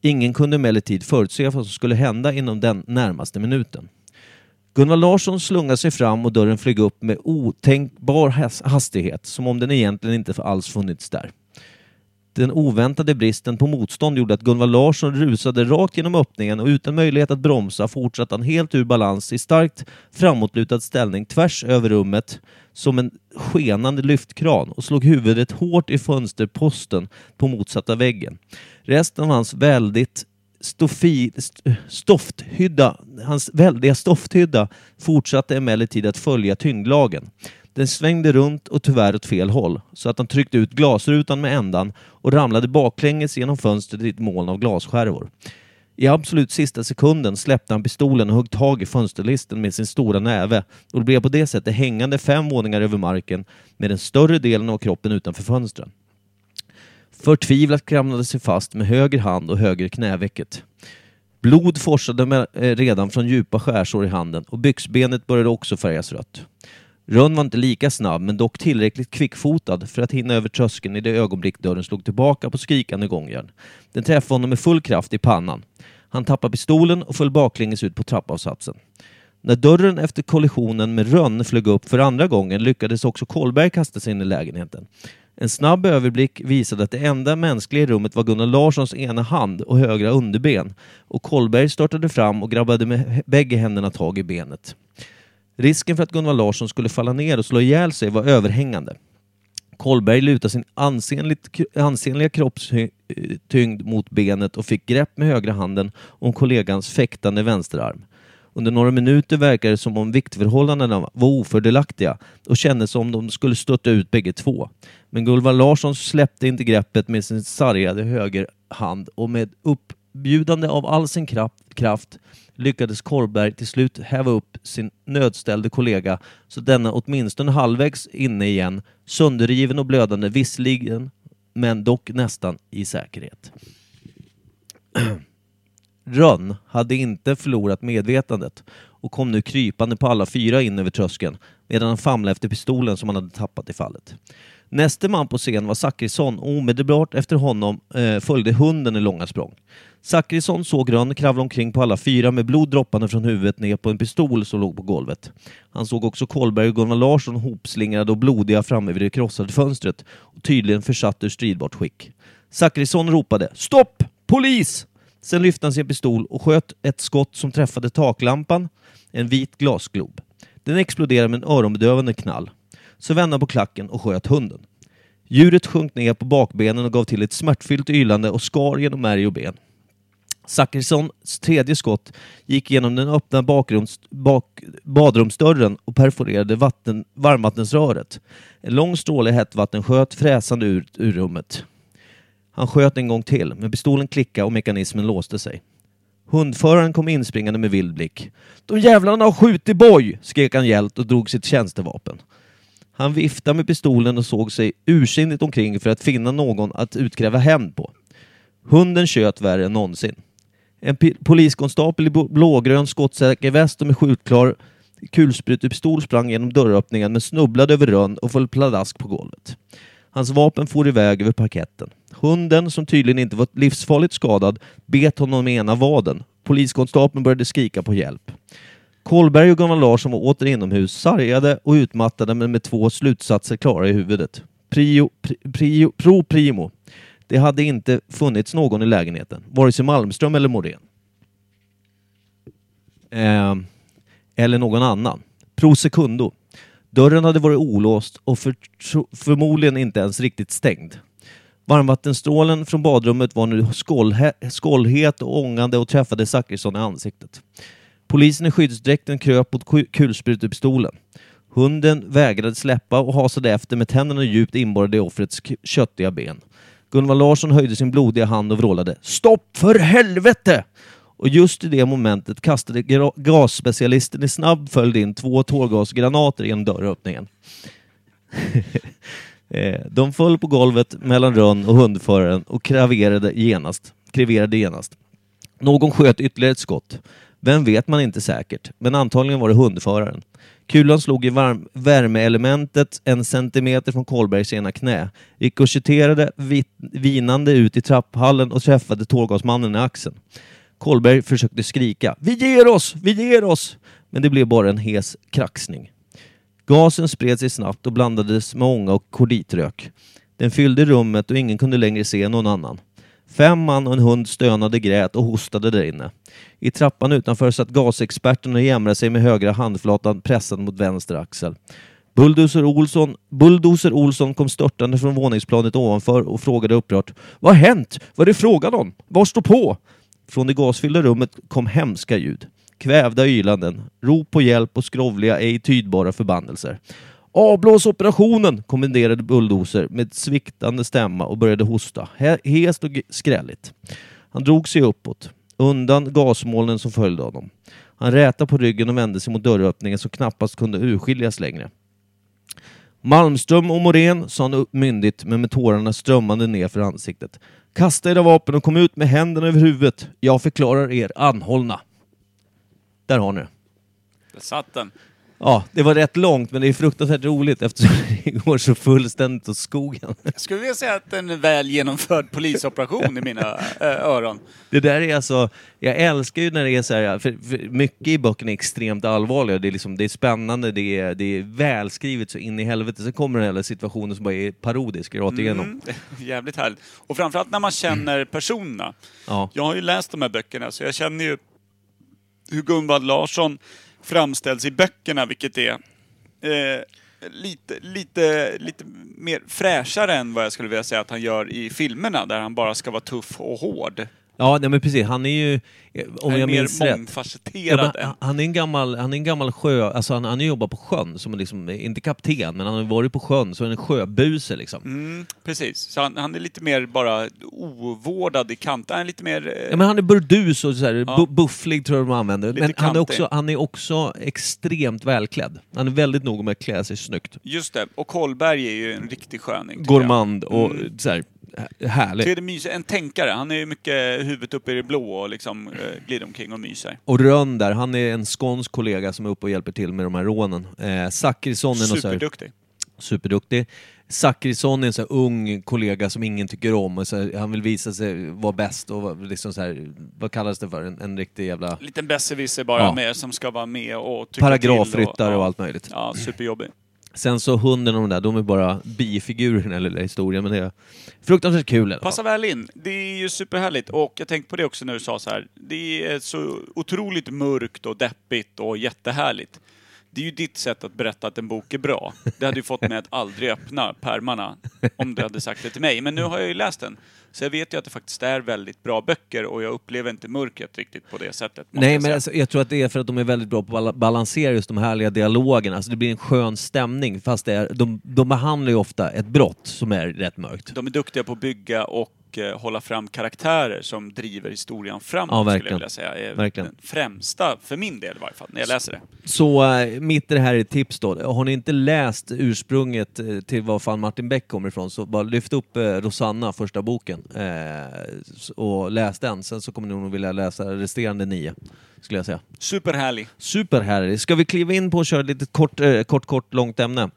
Ingen kunde emellertid förutse vad som skulle hända inom den närmaste minuten. Gunnar Larsson slungade sig fram och dörren flög upp med otänkbar hastighet, som om den egentligen inte alls funnits där. Den oväntade bristen på motstånd gjorde att Gunvar Larsson rusade rakt genom öppningen och utan möjlighet att bromsa fortsatte han helt ur balans i starkt framåtlutad ställning tvärs över rummet som en skenande lyftkran och slog huvudet hårt i fönsterposten på motsatta väggen. Resten av hans väldigt Stofi, stofthydda, hans väldiga stofthydda fortsatte emellertid att följa tyngdlagen. Den svängde runt och tyvärr åt fel håll, så att han tryckte ut glasrutan med ändan och ramlade baklänges genom fönstret i ett moln av glasskärvor. I absolut sista sekunden släppte han pistolen och högg tag i fönsterlisten med sin stora näve och blev på det sättet hängande fem våningar över marken med den större delen av kroppen utanför fönstren. Förtvivlat kramlade sig fast med höger hand och höger knävecket. Blod forsade med, eh, redan från djupa skärsår i handen och byxbenet började också färgas rött. Rönn var inte lika snabb, men dock tillräckligt kvickfotad för att hinna över tröskeln i det ögonblick dörren slog tillbaka på skrikande gångjärn. Den träffade honom med full kraft i pannan. Han tappade pistolen och föll baklänges ut på trappavsatsen. När dörren efter kollisionen med Rönn flög upp för andra gången lyckades också Kolberg kasta sig in i lägenheten. En snabb överblick visade att det enda mänskliga i rummet var Gunnar Larssons ena hand och högra underben och Kolberg störtade fram och grabbade med bägge händerna tag i benet. Risken för att Gunvar Larsson skulle falla ner och slå ihjäl sig var överhängande. Kolberg lutade sin ansenliga kroppstyngd eh, mot benet och fick grepp med högra handen om kollegans fäktande vänsterarm. Under några minuter verkade det som om viktförhållandena var ofördelaktiga och kändes som om de skulle stötta ut bägge två. Men Gulvar Larsson släppte inte greppet med sin sargade högerhand och med uppbjudande av all sin kraft, kraft lyckades Korberg till slut häva upp sin nödställde kollega så denna åtminstone halvvägs inne igen, sönderriven och blödande visserligen, men dock nästan i säkerhet. Rönn hade inte förlorat medvetandet och kom nu krypande på alla fyra in över tröskeln medan han famlade efter pistolen som han hade tappat i fallet. Näste man på scen var Zachrisson och omedelbart efter honom eh, följde hunden i långa språng. Zachrisson såg Rönn kravla omkring på alla fyra med blod droppande från huvudet ner på en pistol som låg på golvet. Han såg också Kolberg och Gunnar Larsson hopslingrade och blodiga framme vid det krossade fönstret och tydligen försatt ur stridbart skick. Zachrisson ropade ”Stopp! Polis!” Sen lyfte han sin pistol och sköt ett skott som träffade taklampan, en vit glasglob. Den exploderade med en öronbedövande knall. Så vände han på klacken och sköt hunden. Djuret sjönk ner på bakbenen och gav till ett smärtfyllt ylande och skar genom märg och ben. Zachrissons tredje skott gick genom den öppna bakrums, bak, badrumsdörren och perforerade vatten, varmvattensröret. En lång stråle hett vatten sköt fräsande ut ur rummet. Han sköt en gång till, men pistolen klickade och mekanismen låste sig. Hundföraren kom inspringande med vild blick. De jävlarna har skjutit boj! skrek han gällt och drog sitt tjänstevapen. Han viftade med pistolen och såg sig ursinnigt omkring för att finna någon att utkräva hämnd på. Hunden tjöt värre än någonsin. En poliskonstapel i blågrön skottsäker väst och med skjutklar kulsprutepistol sprang genom dörröppningen men snubblade över rönn och föll pladask på golvet. Hans vapen for iväg över parketten. Hunden, som tydligen inte var livsfarligt skadad, bet honom i ena vaden. Poliskonstapeln började skrika på hjälp. Kolberg och Gunnar Larsson var åter inomhus, sargade och utmattade men med två slutsatser klara i huvudet. Prio, prio, pro primo. Det hade inte funnits någon i lägenheten, vare sig Malmström eller Morén. Eh, eller någon annan. Pro secundo. Dörren hade varit olåst och för, förmodligen inte ens riktigt stängd. Varmvattenstrålen från badrummet var nu skållhet och ångande och träffade Zachrisson i ansiktet. Polisen i skyddsdräkten kröp mot kulsprutepistolen. Hunden vägrade släppa och hasade efter med tänderna djupt inborrade i offrets köttiga ben. Gunvald Larsson höjde sin blodiga hand och vrålade ”Stopp för helvete!” Och just i det momentet kastade gasspecialisten i snabb följd in två tårgasgranater genom dörröppningen. Eh, de föll på golvet mellan Rönn och hundföraren och kraverade genast. Kreverade genast. Någon sköt ytterligare ett skott. Vem vet man inte säkert, men antagligen var det hundföraren. Kulan slog i varm, värmeelementet en centimeter från Kolbergs ena knä, rikoschetterade vit, vinande ut i trapphallen och träffade tårgasmannen i axeln. Kolberg försökte skrika ”Vi ger oss! Vi ger oss!” men det blev bara en hes kraxning. Gasen spred sig snabbt och blandades med ånga och korditrök. Den fyllde rummet och ingen kunde längre se någon annan. Fem man och en hund stönade, grät och hostade där inne. I trappan utanför satt gasexperten och jämrade sig med högra handflatan pressad mot vänster axel. Bulldozer Olsson, Bulldozer Olsson kom störtande från våningsplanet ovanför och frågade upprört Vad har hänt? Vad är det frågan om? Vad står på? Från det gasfyllda rummet kom hemska ljud. Kvävda ylanden, rop på hjälp och skrovliga, ej tydbara förbannelser. Avblås operationen, kommenderade Bulldozer med sviktande stämma och började hosta, hest och skrälligt. Han drog sig uppåt, undan gasmolnen som följde honom. Han rätade på ryggen och vände sig mot dörröppningen som knappast kunde urskiljas längre. Malmström och Morén, sa han myndigt men med tårarna strömmande ner för ansiktet. Kasta era vapen och kom ut med händerna över huvudet. Jag förklarar er anhållna. Där har ni det. Där satt den. Ja, det var rätt långt men det är fruktansvärt roligt eftersom det går så fullständigt åt skogen. Jag skulle vilja säga att en väl genomförd polisoperation i mina eh, öron. Det där är alltså, jag älskar ju när det är så här, för, för mycket i böckerna är extremt allvarliga. Det är, liksom, det är spännande, det är, det är välskrivet så in i helvete. Sen kommer den här situationen som bara är parodisk rakt igenom. Mm, jävligt härligt. Och framförallt när man känner personerna. Ja. Jag har ju läst de här böckerna, så jag känner ju hur Gunvald Larsson framställs i böckerna, vilket är eh, lite, lite, lite mer fräschare än vad jag skulle vilja säga att han gör i filmerna, där han bara ska vara tuff och hård. Ja, nej, men precis. Han är ju, eh, om Han är jag mer minns rätt, Ja, men han är en gammal, han är en gammal sjö, alltså han, han har jobbat på sjön som liksom, inte kapten, men han har varit på sjön, så han är en sjöbuse liksom. Mm, precis. Så han, han är lite mer bara ovårdad i kanten. Han är lite mer... eh, Ja, men han är burdus och så här, Ja. bu- bufflig tror jag de använder. Lite Men han är, också, han är också extremt välklädd. Han är väldigt noga med att klä sig snyggt. Just det. Och Kolberg är ju en riktig sköning. Gourmand och Mm. så här, hä- Jag härlig. tycker det är mysigt. En tänkare. Han är ju mycket huvudet uppe i det blå och liksom eh, glider omkring och myser. Och Rönn där, han är en skånsk kollega som är uppe och hjälper till med de här rånen. Eh, Zachrisson är någon så här, Superduktig. superduktig. Zachrisson är en så här ung kollega som ingen tycker om. Och så här, han vill visa sig vara bäst och vara liksom så här, vad kallas det för? En, en riktig jävla Liten besserwisser bara Ja. med, som ska vara med och tycka paragrafryttare till och ja. allt möjligt. Ja, superjobbig. Sen så hunden och de där, de är bara bifigurer i den här lilla historien, men det är fruktansvärt kul fall. Passar väl in. Det är ju superhärligt. Och jag tänkte på det också när du sa så här. Det är så otroligt mörkt och deppigt och jättehärligt. Det är ju ditt sätt att berätta att en bok är bra. Det hade ju fått mig att aldrig öppna pärmarna om du hade sagt det till mig. Men nu har jag ju läst den. Så jag vet ju att det faktiskt är väldigt bra böcker och jag upplever inte mörkret riktigt på det sättet. Nej, men alltså, jag tror att det är för att de är väldigt bra på att bal- balansera just de härliga dialogerna. Alltså, det blir en skön stämning, fast det är, de, de behandlar ju ofta ett brott som är rätt mörkt. De är duktiga på att bygga och eh, hålla fram karaktärer som driver historien framåt, Ja, skulle jag vilja säga. Är Verkligen. den främsta, för min del i varje fall, när jag läser det. Så äh, mitt i det här är ett tips då. Har ni inte läst ursprunget eh, till var fan Martin Beck kommer ifrån så bara lyft upp eh, Rosanna, första boken, eh, och läs den. Sen så kommer ni nog vilja läsa resterande nio, skulle jag säga. Superhärlig. Superhärlig. Ska vi kliva in på att köra ett litet kort, eh, kort, kort, långt ämne?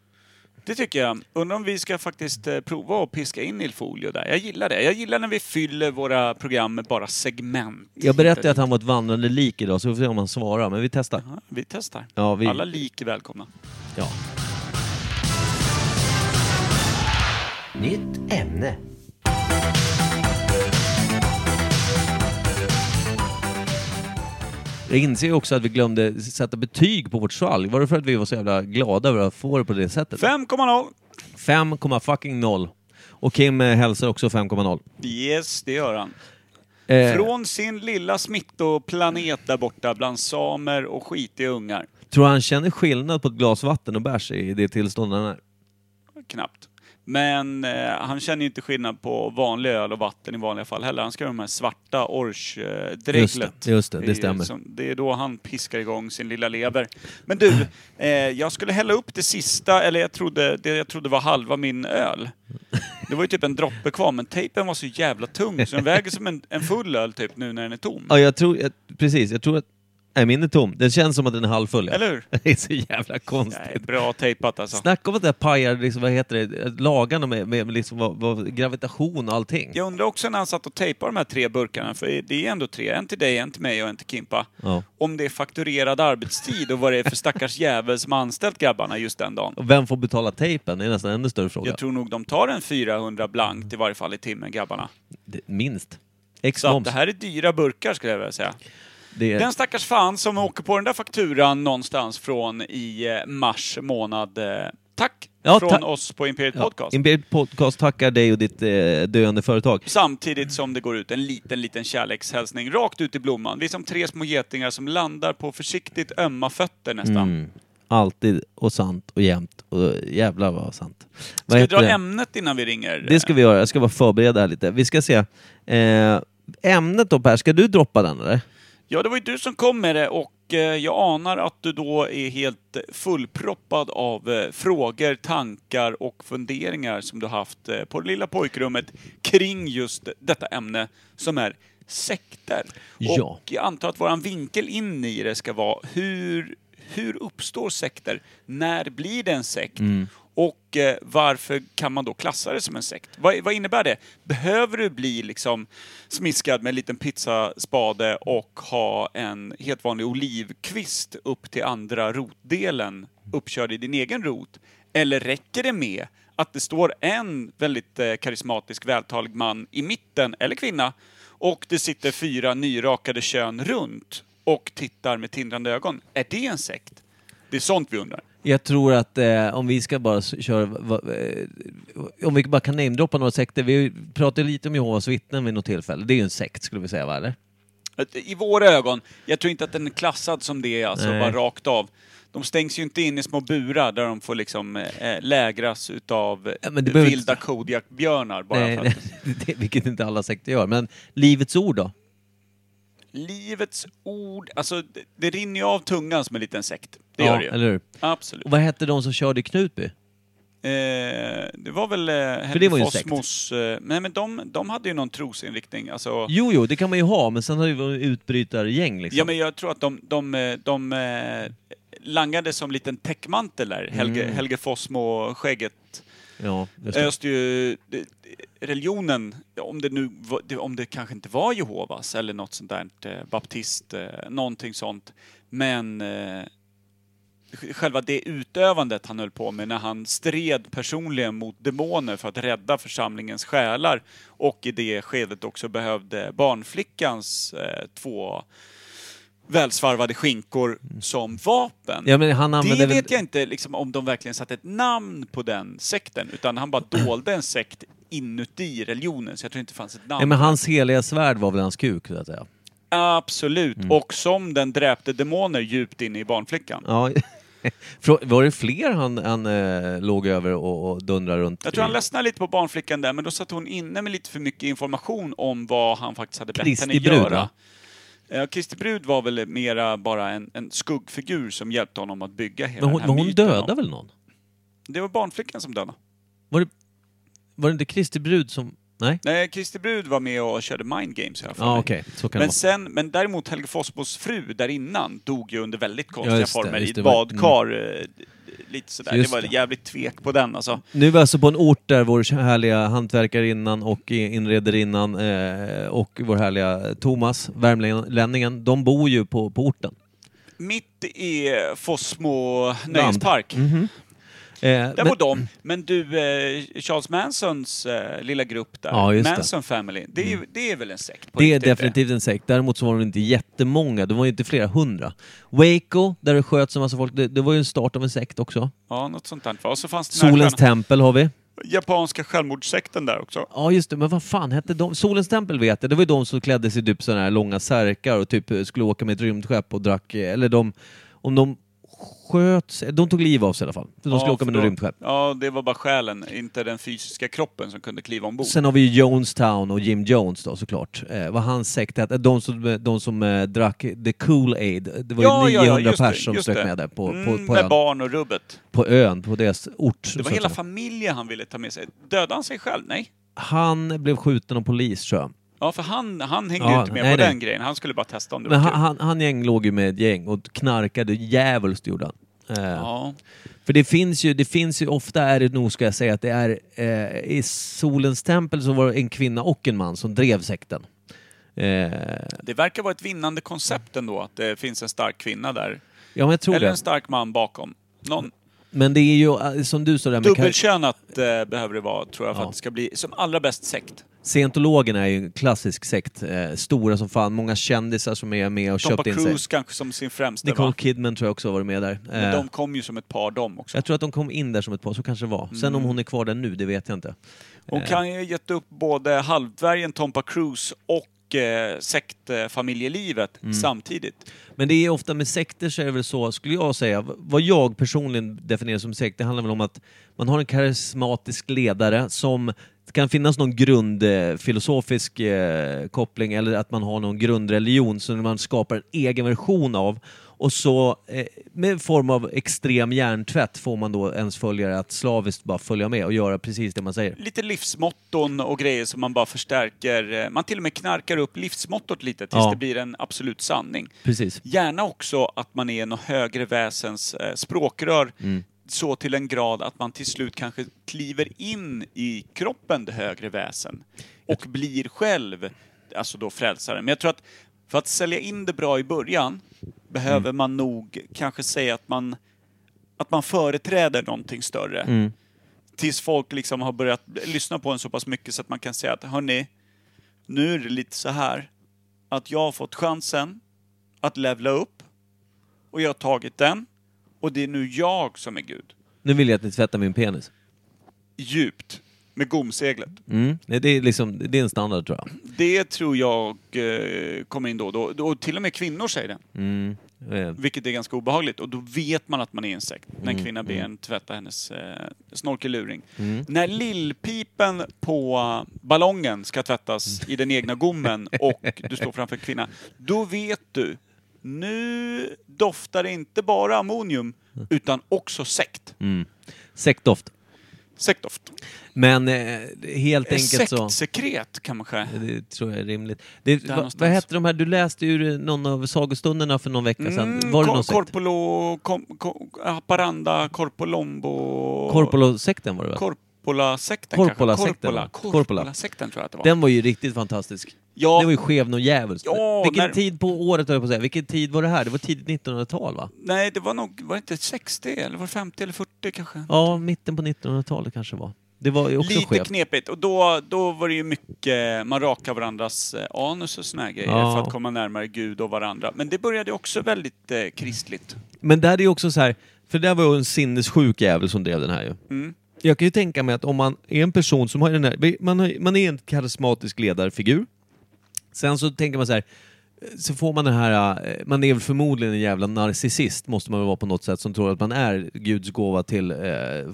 Det tycker jag. Undrar om vi ska faktiskt eh, prova att piska in Il Folio där. Jag gillar det. Jag gillar när vi fyller våra program med bara segment. Jag berättade att han var ett vandrande lik idag, så vi får se om han svarar, men vi testar. Ja, vi testar. Ja, vi, Alla lik är välkomna. ja. Nytt ämne. Jag inser också att vi glömde sätta betyg på vårt svalg. Var det för att vi var så jävla glada över att få det på det sättet? 5,0. 5,fucking Och Kim eh, hälsar också 5,0. Yes, det gör han. Eh, Från sin lilla smittoplanet där borta bland samer och skitiga ungar. tror han känner skillnad på ett glas vatten och bärs i det tillståndet han är? Knappt. Men eh, han känner ju inte skillnad på vanlig öl och vatten i vanliga fall heller. Han ska ha de här svarta Orch-dreglet. Just det, just det, det stämmer. som- det är då han piskar igång sin lilla lever. Men du, eh, jag skulle hälla upp det sista, eller jag trodde, det jag trodde var halva min öl. Det var ju typ en droppe kvar, men tejpen var så jävla tung så den väger som en, en full öl typ nu när den är tom. Ja, jag tror, jag, precis, jag tror att... Nej, min är tom. Den känns som att den är halvfull. ja. Eller hur? Det är så jävla konstigt. Nej, bra tejpat alltså. Snacka om att det pajar, liksom, vad heter det, lagarna med, med, med liksom, vad, vad, gravitation och allting. Jag undrar också när han satt och tejpade de här tre burkarna, för det är ändå tre. En till dig, en till mig och en till Kimpa. Ja. Om det är fakturerad arbetstid och vad det är för stackars jävel som har anställt grabbarna just den dagen. Och vem får betala tejpen? Det är nästan en ännu större fråga. Jag tror nog de tar en 400 blankt i varje fall i timmen, grabbarna. Minst. Så Ex-moms. det här är dyra burkar skulle jag vilja säga. Det Den stackars fan som åker på den där fakturan någonstans från i eh, mars månad. eh, Tack Ja, från oss på Imperiet ja, Podcast. Imperiet Podcast tackar dig och ditt eh, döende företag. Samtidigt som det går ut en liten, liten kärlekshälsning rakt ut i blomman. Vi är som tre små getingar som landar på försiktigt ömma fötter nästan. Mm. Alltid och sant och jämt. Och jävla vad sant. Vad Ska vi dra det? ämnet innan vi ringer? Det ska vi göra. Jag ska bara förbereda här lite. Vi ska se. Eh, ämnet då Per, ska du droppa den eller? Ja, det var ju du som kom med det och eh, jag anar att du då är helt fullproppad av eh, frågor, tankar och funderingar som du haft eh, på det lilla pojkrummet kring just detta ämne som är sekter. Ja. Och jag antar att våran vinkel in i det ska vara hur, hur uppstår sekter? När blir det en sekt? Och eh, varför kan man då klassa det som en sekt? Vad, vad innebär det? Behöver du bli liksom smiskad med en liten pizzaspade och ha en helt vanlig olivkvist upp till andra rotdelen uppkörd i din egen rot? Eller räcker det med att det står en väldigt eh, karismatisk, vältalig man i mitten, eller kvinna, och det sitter fyra nyrakade kön runt och tittar med tindrande ögon? Är det en sekt? Det är sånt vi undrar. Jag tror att eh, om vi ska bara köra, va, eh, om vi bara kan namedroppa några sekter. Vi pratade lite om Jehovas vittnen vid något tillfälle. Det är ju en sekt skulle vi säga, va? Eller? I våra ögon, jag tror inte att den är klassad som det är, alltså Nej. bara rakt av. De stängs ju inte in i små burar där de får liksom eh, lägras utav Ja, vilda inte- Kodiakbjörnar bara Nej, för att det, vilket inte alla sekter gör. Men Livets Ord då? Livets ord, alltså det, det rinner ju av tungan som en liten sekt. Det gör det ju. eller hur? Absolut. Och vad hette de som körde i Knutby? Eh, det var väl eh, det var ju en sekt. Fossmos... Eh, nej men de, de hade ju någon trosinriktning, alltså... Jo, jo, det kan man ju ha, men sen har det ju varit utbrytargäng liksom. Ja men jag tror att de, de, eh, de, eh, langade som liten täckmantel där, Helge, Mm. Helge Fossmo-skägget ja just öste ju religionen, om det nu om det kanske inte var Jehovas eller något sånt där, eh, baptist, eh, någonting sånt. Men eh, själva det utövandet han höll på med när han stred personligen mot demoner för att rädda församlingens själar och i det skedet också behövde barnflickans eh, två välsvarvade skinkor som vapen. Ja, Det väl... vet jag inte liksom, om de verkligen satte ett namn på den sekten, utan han bara dolde en sekt inuti religionen, så jag tror inte det fanns ett namn. Ja, men hans heliga svärd var väl hans kuk, så att säga. Absolut, Mm. och som den dräpte demoner djupt inne i barnflickan. Ja. Var det fler han, han eh, låg över och, och dundrade runt? Jag tror han ledsnade lite på barnflickan där, men då satt hon inne med lite för mycket information om vad han faktiskt hade bett Kristi henne brud, göra. va? Kristi brud var väl mera bara en, en skuggfigur som hjälpte honom att bygga hela Men hon, den här men hon myten dödade väl någon? Det var barnflickan som dödade. Var det, var det inte Kristi brud som... Nej? Nej, Kristi brud var med och körde mind games jag för Ja, mig. okej. Så kan det Men, sen, men däremot Helge Fossbos fru där innan dog ju under väldigt konstiga det, former i just ett det, var- badkar. eh, Lite sådär. Just det var det. jävligt tvek på den alltså. Nu är vi alltså på en ort där vår härliga hantverkarinnan och inrederinnan eh, och vår härliga Thomas, värmlänningen, de bor ju på, på orten. Mitt i Fossmo nöjespark. Mhm. Eh, Där men- bor de. Men du, eh, Charles Mansons eh, lilla grupp där, Ja, just det. Mm. Manson Family, det är, ju- det är väl en sekt? På Det är definitivt en sekt. Däremot så var de inte jättemånga. De var ju inte flera hundra. Waco, där det sköts en massa folk, det, det var ju en start av en sekt också. Ja, något sånt där. Och så fanns det Solens tempel har vi. japanska självmordssekten där också. Ja just det, men vad fan hette de? Solens tempel vet jag, det var ju de som klädde sig i typ sådana här långa särkar och typ skulle åka med ett rymdskepp och drack, eller de, om de sköt De tog liv av sig i alla fall. För de skulle Ja, åka med då- rymdskepp. Ja, det var bara själen, inte den fysiska kroppen som kunde kliva ombord. Sen har vi ju Jonestown och Jim Jones då såklart. Eh, vad hans sekt hette, de som, de som eh, drack the Kool-Aid. Det var ja, ju ja, 900 ja, just det, pers som strök det. med där på, mm, på, på, Med ön, barn och rubbet. på ön, på deras ort. Det var hela familjen han ville ta med sig. Dödade han sig själv? Nej. Han blev skjuten av polis tror jag. Ja, för han, han hängde Ja, ju inte med nej, på nej. den grejen. Han skulle bara testa om det Men var han, kul. han, han gäng låg ju med ett gäng och knarkade djävulskt gjorde han. Eh, Ja. För det finns ju, det finns ju, ofta är det nog ska jag säga att det är eh, i Solens tempel så var det en kvinna och en man som drev sekten. Eh, Det verkar vara ett vinnande koncept ändå, att det finns en stark kvinna där. ja men jag tror Eller det. en stark man bakom. Någon Men det är ju eh, som du sa där med dubbelkönat eh, behöver det vara, tror jag, för Ja. att det ska bli som allra bäst sekt. Scientologerna är ju en klassisk sekt. Eh, stora som fan. Många kändisar som är med och Tompa köpt in sig. Cruise kanske som sin främsta, Nicole va? Kidman tror jag också har varit med där. Men Eh, de kom ju som ett par de också. jag tror att de kom in där som ett par, så kanske det var. Sen Mm. om hon är kvar där nu, det vet jag inte. Hon Eh. kan ju ha gett upp både halvdvärgen Tompa Cruise och eh, sektfamiljelivet Mm. samtidigt. Men det är ofta med sekter så är det väl så, skulle jag säga, vad jag personligen definierar som sekt, det handlar väl om att man har en karismatisk ledare som det kan finnas någon grundfilosofisk eh, koppling eller att man har någon grundreligion som man skapar en egen version av och så eh, med form av extrem hjärntvätt får man då ens följare att slaviskt bara följa med och göra precis det man säger. Lite livsmotton och grejer som man bara förstärker. Eh, Man till och med knarkar upp livsmottot lite tills Ja. det blir en absolut sanning. Precis. Gärna också att man är något högre väsens eh, språkrör Mm. så till en grad att man till slut kanske kliver in i kroppen det högre väsen och blir själv, alltså då frälsaren. Men jag tror att för att sälja in det bra i början behöver Mm. man nog kanske säga att man, att man företräder någonting större. Mm. Tills folk liksom har börjat lyssna på en så pass mycket så att man kan säga att hörni, nu är det lite så här att jag har fått chansen att levla upp och jag har tagit den och det är nu jag som är Gud. Nu vill jag att ni tvättar min penis. Djupt. Med gomseglet. Mm. Det, är liksom, det är en standard tror jag. Det tror jag eh, kommer in då och då. Och till och med kvinnor säger det. Mm. Vilket är ganska obehagligt. Och då vet man att man är i en sekt. När en Mm, kvinna ber en tvätta hennes eh, snorkeluring. Mm. När lillpipen på ballongen ska tvättas i den egna gommen och du står framför en kvinna. Då vet du, nu doftar det inte bara ammonium utan också sekt. Mm. Sektdoft. Sektdoft. Men eh, helt enkelt så... Sektsekret kanske. Det tror jag är rimligt. Det, va, någonstans. vad hette de här, du läste ju någon av sagostunderna för någon vecka sedan. Mm, Var det någon sekt? Corpolo... Haparanda, Corpolombo... Corpolo-sekten var det väl? Corpola-sekten, kanske? va? Corpola-sekten tror jag att det var. Den var ju riktigt fantastisk. Ja, Det var ju skev någon djävulskt. Ja, Vilken när- tid på året höll jag på att säga. Vilken tid var det här? Det var tidigt 1900-tal va? Nej, det var nog... Var det inte 60 eller var det 50 eller 40 kanske? Ja, mitten på 1900-talet kanske var. Det var ju också Lite skevt. knepigt. Och då, då var det ju mycket, man rakade varandras eh, anus och såna här grejer Ja. för att komma närmare Gud och varandra. Men det började också väldigt eh, kristligt. Men där är ju också så här, för det var ju en sinnessjuk jävel som drev den här ju. Mm. Jag kan ju tänka mig att om man är en person som har den här, man, man är en karismatisk ledarfigur. Sen så tänker man så här, eh, så får man den här, eh, man är väl förmodligen en jävla narcissist, måste man väl vara på något sätt, som tror att man är Guds gåva till eh,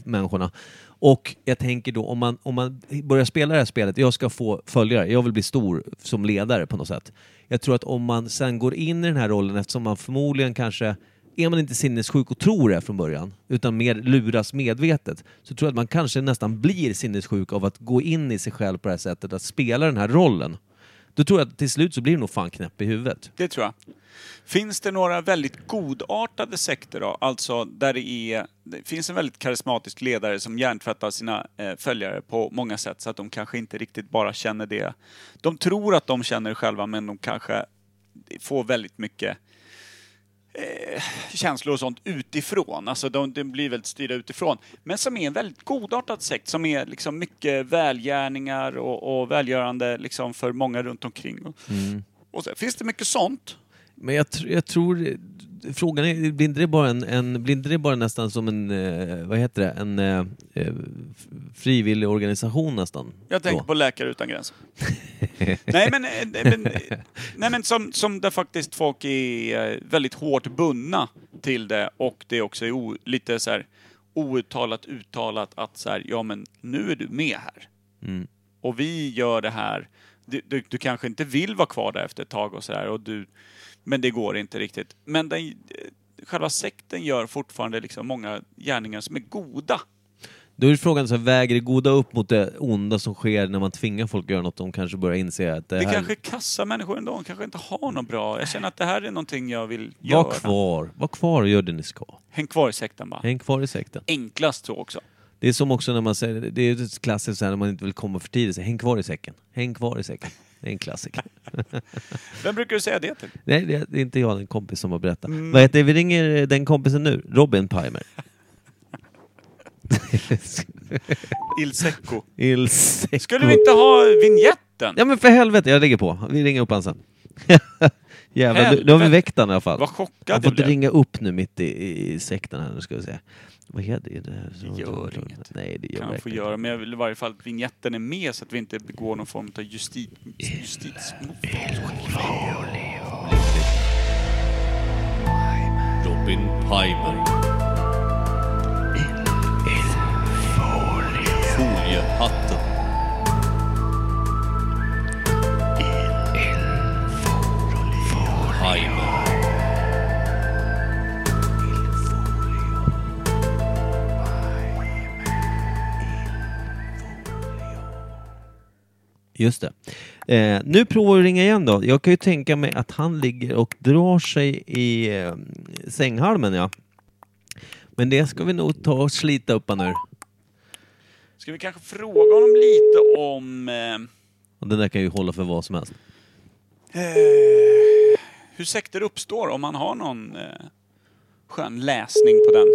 människorna. Och jag tänker då, om man, om man börjar spela det här spelet, jag ska få följare, jag vill bli stor som ledare på något sätt. Jag tror att om man sen går in i den här rollen, eftersom man förmodligen kanske är man inte sinnessjuk och tror det från början, utan mer luras medvetet, så tror jag att man kanske nästan blir sinnessjuk av att gå in i sig själv på det här sättet, att spela den här rollen. Då tror jag att till slut så blir du nog fan knäpp i huvudet. Det tror jag. Finns det några väldigt godartade sekter då? Alltså där det är, det finns en väldigt karismatisk ledare som hjärntvättar sina eh, följare på många sätt så att de kanske inte riktigt bara känner det. De tror att de känner det själva men de kanske får väldigt mycket eh, känslor och sånt utifrån. Alltså de, de blir väldigt styrda utifrån. Men som är en väldigt godartad sekt som är liksom mycket välgärningar och, och välgörande liksom för många runt omkring. Och, och så, finns det mycket sånt? Men jag, jag tror... Frågan är, blir inte det bara, en, en, blir det bara nästan som en, eh, vad heter det, en eh, eh, frivillig organisation nästan? Jag tänker då? på Läkare Utan Gränser. nej men, eh, men, eh, nej, men som, som där faktiskt folk är väldigt hårt bundna till det och det också är o, lite så här outtalat uttalat att så här, ja men nu är du med här. Mm. Och vi gör det här. Du, du, du kanske inte vill vara kvar där efter ett tag och så där, och du men det går inte riktigt. Men den, eh, själva sekten gör fortfarande liksom många gärningar som är goda. Då är frågan, så här, väger det goda upp mot det onda som sker när man tvingar folk att göra något? De kanske börjar inse att det Det här... kanske är kassa människor ändå, de kanske inte har något bra. Jag känner att det här är någonting jag vill göra. Var kvar, var kvar och gör det ni ska. Häng kvar i sekten bara. Häng kvar i sekten. Enklast så också. Det är som också när man säger, det är ett klassiskt så här när man inte vill komma för tidigt, så häng kvar i säcken. Häng kvar i säcken. Det är en klassiker. Vem brukar du säga det till? Nej, det är- inte jag, en kompis som har berättat. Mm. Vad heter? Vi ringer den kompisen nu, Robin Pimer. Il Secco. Il Secco. Skulle vi inte ha vignetten? Ja men för helvete, jag lägger på. Vi ringer upp han sen. Jävlar, nu, har vi väckt han i alla fall. Vad Jag chockad har jag fått blev. ringa upp nu mitt i, i, i sekten här, nu ska vi se. Vad heter det? Det gör inget. Nej, det gör kan få göra, men jag vill i varje fall att vignetten är med så att vi inte begår någon form av justit... justitsmord. Robin Pimer. Foliehatten. Pimer. Just det. Eh, nu provar vi att ringa igen då. Jag kan ju tänka mig att han ligger och drar sig i eh, sänghalmen ja. Men det ska vi nog ta och slita upp han ur. Ska vi kanske fråga honom lite om eh, Och den där kan ju hålla för vad som helst. eh, hur sekter uppstår, om man har någon eh, skön läsning på den.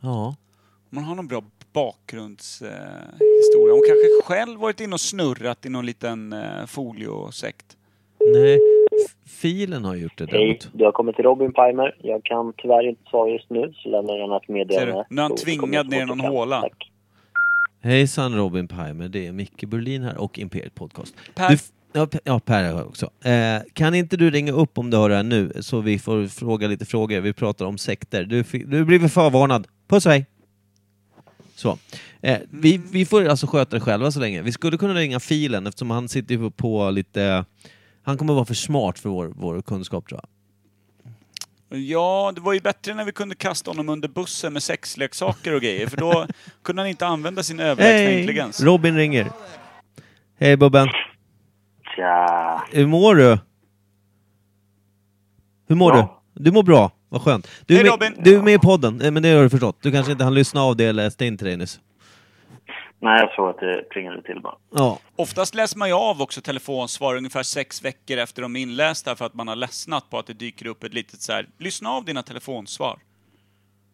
Ja. Om man har någon bra bakgrundshistoria. Eh, historia. Hon kanske själv varit inne och snurrat i någon liten eh, foliosekt. Nej, filen har gjort det Hej, däremot. du har kommit till Robin Pimer. Jag kan tyvärr inte svara just nu, så lämnar jag ett meddelande. Nu är han tvingad ner i någon håla. Tack. Hejsan Robin Pimer, det är Micke Berlin här och Imperiet Podcast. Per. Du, ja, ja, Per är här också. Eh, kan inte du ringa upp om du hör det här nu, så vi får fråga lite frågor. Vi pratar om sekter. Du, du blir förvarnad. Puss och hej! Så. Eh, vi, vi får alltså sköta det själva så länge. Vi skulle kunna ringa filen eftersom han sitter ju på lite... Han kommer vara för smart för vår, vår kunskap tror jag. Ja, det var ju bättre när vi kunde kasta honom under bussen med sexleksaker och grejer, för då kunde han inte använda sin överlägsna Hej! intelligens. Robin ringer. Hej Bubben. Tja. Hur mår du? Hur mår Bra. du? Du mår bra, vad skönt. Du är, Hej, med, Robin. du är med i podden, men det har du förstått. Du kanske inte hann lyssna av det eller läste in till dig nyss. Nej, jag såg att det plingade till bara. Ja, Oftast läser man ju av också telefonsvar ungefär sex veckor efter de är inlästa för att man har ledsnat på att det dyker upp ett litet så här, lyssna av dina telefonsvar.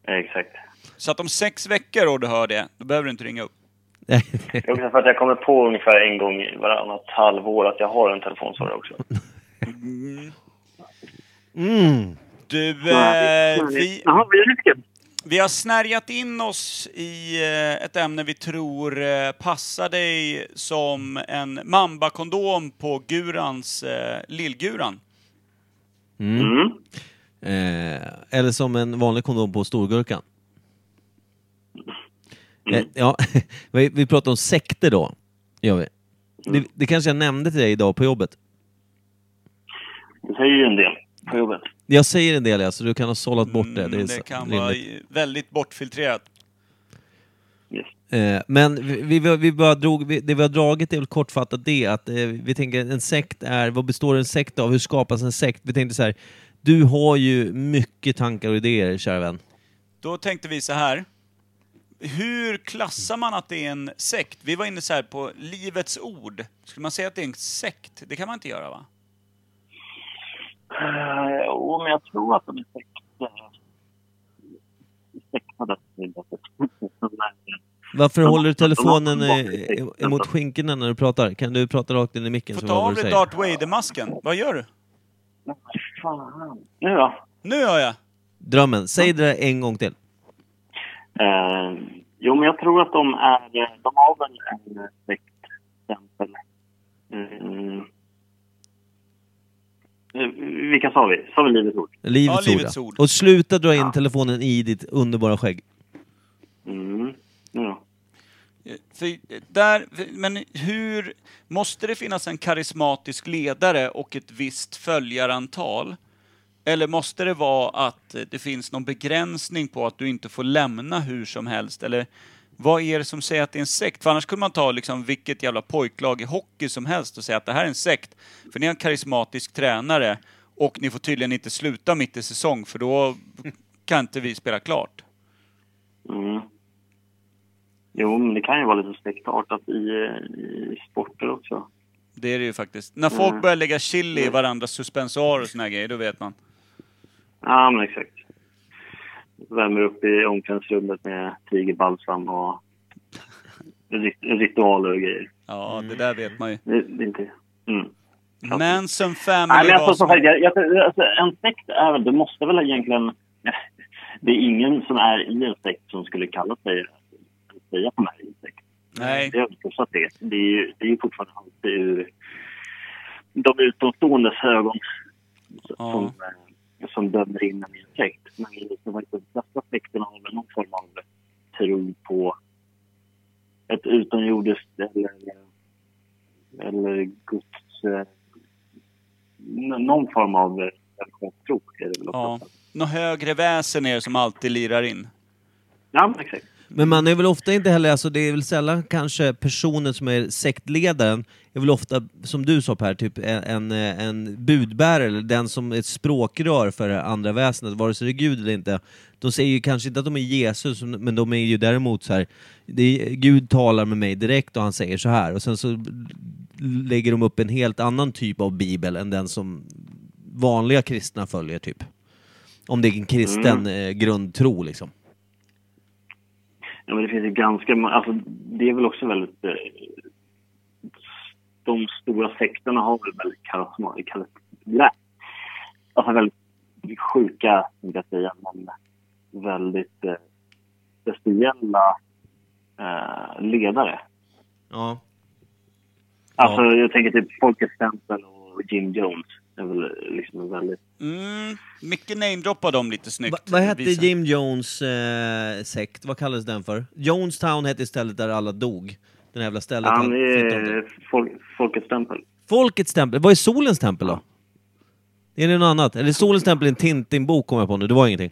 Exakt. Så att om sex veckor och du hör det, då behöver du inte ringa upp. Det är också för att jag kommer på ungefär en gång i varannat halvår att jag har en telefonsvarare också. mm. Du, eh, vi, vi har snärjat in oss i eh, ett ämne vi tror eh, passar dig som en mamba-kondom på Gurans, eh, Lillguran. Mm. Eh, eller som en vanlig kondom på storgurkan. Eh, ja, vi, vi pratar om sekter då, gör vi. Det, det kanske jag nämnde till dig idag på jobbet. Det säger ju en del på jobbet. Jag säger en del, alltså, du kan ha sållat bort det. Det, är Mm, så- det kan rimligt. vara väldigt bortfiltrerat. Yes. Eh, men vi, vi, vi bara drog, vi, det vi har dragit är väl kortfattat det att eh, vi tänker en sekt är, vad består en sekt av? Hur skapas en sekt? Vi tänkte så här, du har ju mycket tankar och idéer, kära vän. Då tänkte vi så här. Hur klassar man att det är en sekt? Vi var inne så här på Livets Ord. Skulle man säga att det är en sekt? Det kan man inte göra va? Uh, jo, men jag tror att de är säkta. Säktade. Varför håller du telefonen eh, till emot skinkorna när du pratar? Kan du prata rakt in i micken? Få ta av du dig? Darth Vader-masken. Vad gör du? Fan, fan. Nu då? Nu hör jag! Drömmen, säg det där en gång till. Eh, jo, men jag tror att de är... De har väl en sektstämpel. Mm. Eh, Vilka sa vi? Sa vi Livets Ord? Livets, Ja, ord, Livets ja. ord. Och sluta dra in telefonen i ditt underbara skägg. Mm. Nu då? För där, men hur... Måste det finnas en karismatisk ledare och ett visst följarantal? Eller måste det vara att det finns någon begränsning på att du inte får lämna hur som helst? Eller vad är det som säger att det är en sekt? För annars kunde man ta liksom vilket jävla pojklag i hockey som helst och säga att det här är en sekt. För ni har en karismatisk tränare och ni får tydligen inte sluta mitt i säsong för då kan inte vi spela klart. Mm. Jo, men det kan ju vara lite spektartat i, i sporter också. Det är det ju faktiskt. När folk börjar lägga chili i varandras suspensoarer och såna här grejer, då vet man. Ja, men exakt. Värmer upp i omklädningsrummet med tigerbalsam och rit- ritualer och grejer. Ja, det där vet man ju. Det, det inte... Mm. Manson Nej, Family men alltså, var som jag, jag, alltså, en sekt är väl, det måste väl egentligen... Det är ingen som är i en sekt som skulle kalla sig, säga att de är i en sekt. Nej. Det är väl så att det, det är ju det är fortfarande alltid ur de utomståendes ögon Ja. som, eh, som dömer in en sekt. Men det, de flesta sekterna har väl någon form av tro på ett utomjordiskt eller, eller Guds... Eh, någon form av religionstro är det väl Ja. också. Något högre väsen är det som alltid lirar in. Ja, exakt. Men man är väl ofta inte heller, alltså det är väl sällan kanske personen som är sektledaren, är väl ofta, som du sa Per, typ en, en, budbärare, eller den som är ett språkrör för det andra väsendet, vare sig det är Gud eller inte. De säger ju kanske inte att de är Jesus, men de är ju däremot så här, det är, Gud talar med mig direkt och han säger så här, och sen så lägger de upp en helt annan typ av bibel än den som vanliga kristna följer, typ. Om det är en kristen eh, grundtro liksom. Ja, men det finns ju ganska alltså det är väl också väldigt... Eh, de stora sekterna har väl väldigt karismatik, alltså väldigt sjuka, som jag säga, men väldigt eh, speciella eh, ledare. Ja. Alltså jag tänker typ Folkets Tempel och Jim Jones är väl liksom väldigt... Mm, Micke namedroppar dem lite snyggt. Va, vad hette. Jim Jones eh, sekt? Vad kallades den för? Jonestown hette stället där alla dog. Den jävla stället Han är Fol Folkets Tempel. Folkets tempel. Vad är Solens tempel då? Är det något annat? Eller Solens tempel är en Tintin-bok kom jag på nu, det var ingenting.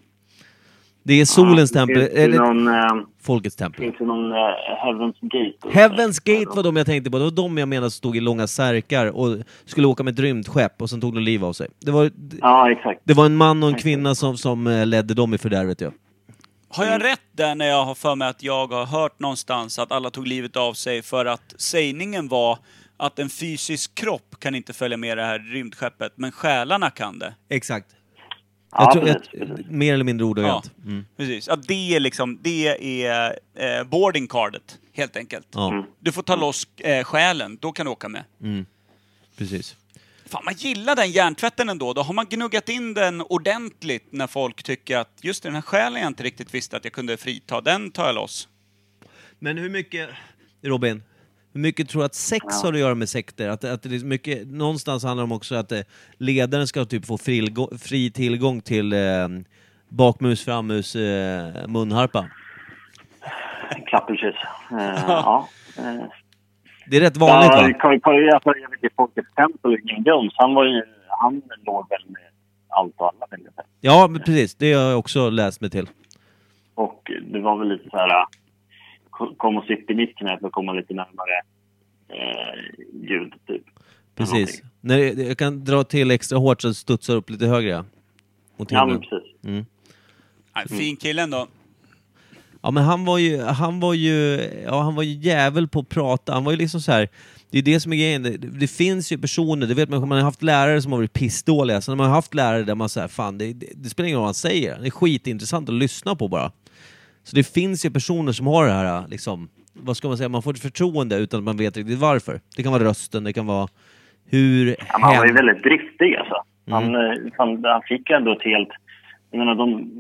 Det är Solens tempel, Finns det eller någon, eh, Folkets tempel. finns det någon eh, Heaven's Gate? Heaven's Gate var de jag tänkte på, det var de jag menade stod i långa särkar och skulle åka med ett rymdskepp och sen tog de liv av sig. Det var, Ja, exakt. det var en man och en kvinna som, som eh, ledde dem i fördärvet ja. Har jag rätt där när jag har för mig att jag har hört någonstans att alla tog livet av sig för att sägningen var att en fysisk kropp kan inte följa med det här rymdskeppet, men själarna kan det. Exakt. Ja, Jag tror, precis, jag, precis. mer eller mindre ordagrant. Mm. Precis. Att det är liksom, det är eh, boarding cardet, helt enkelt. Ja, Du får ta loss eh, själen, då kan du åka med. precis. Fan, man gillar den hjärntvätten ändå. Då har man gnuggat in den ordentligt när folk tycker att just den här själen jag inte riktigt visste att jag kunde frita, den tar jag loss. Men hur mycket, Robin, hur mycket tror du att sex har att göra med sekter? Att, att det är mycket, någonstans handlar det om också att eh, ledaren ska typ få fri, fri tillgång till eh, bakmus, frammus, eh, munharpa. Klappelkyss. Eh, ja. Eh, Det är rätt vanligt ja, va? Vet inte, Folkets Tempel Jim Jones, han var ju... Han låg väl med allt och alla, vill jag säga. Ja, men precis. Det har jag också läst mig till. Och det var väl lite så här... ko- Kom och sitt i mitt knä för att komma lite närmare eh, Gud, typ. Precis. När jag, jag kan dra till extra hårt så det studsar upp lite högre. ja. Mot Ja, men himlen. precis. Nej, fin kille ändå. Ja men han var ju, han var ju, ja han var ju jävel på att prata. Han var ju liksom så här. Det är det som är grejen. Det, det finns ju personer, det vet man, man har haft lärare som har varit pissdåliga. Sen har man haft lärare där man säger fan det, det, det spelar ingen roll vad han säger. Det är skitintressant att lyssna på bara. Så det finns ju personer som har det här liksom, vad ska man säga, man får ett förtroende utan att man vet riktigt varför. Det kan vara rösten, det kan vara hur Ja, han var ju väldigt driftig alltså. Han, eh, han, han fick ändå ett helt... Jag menar, de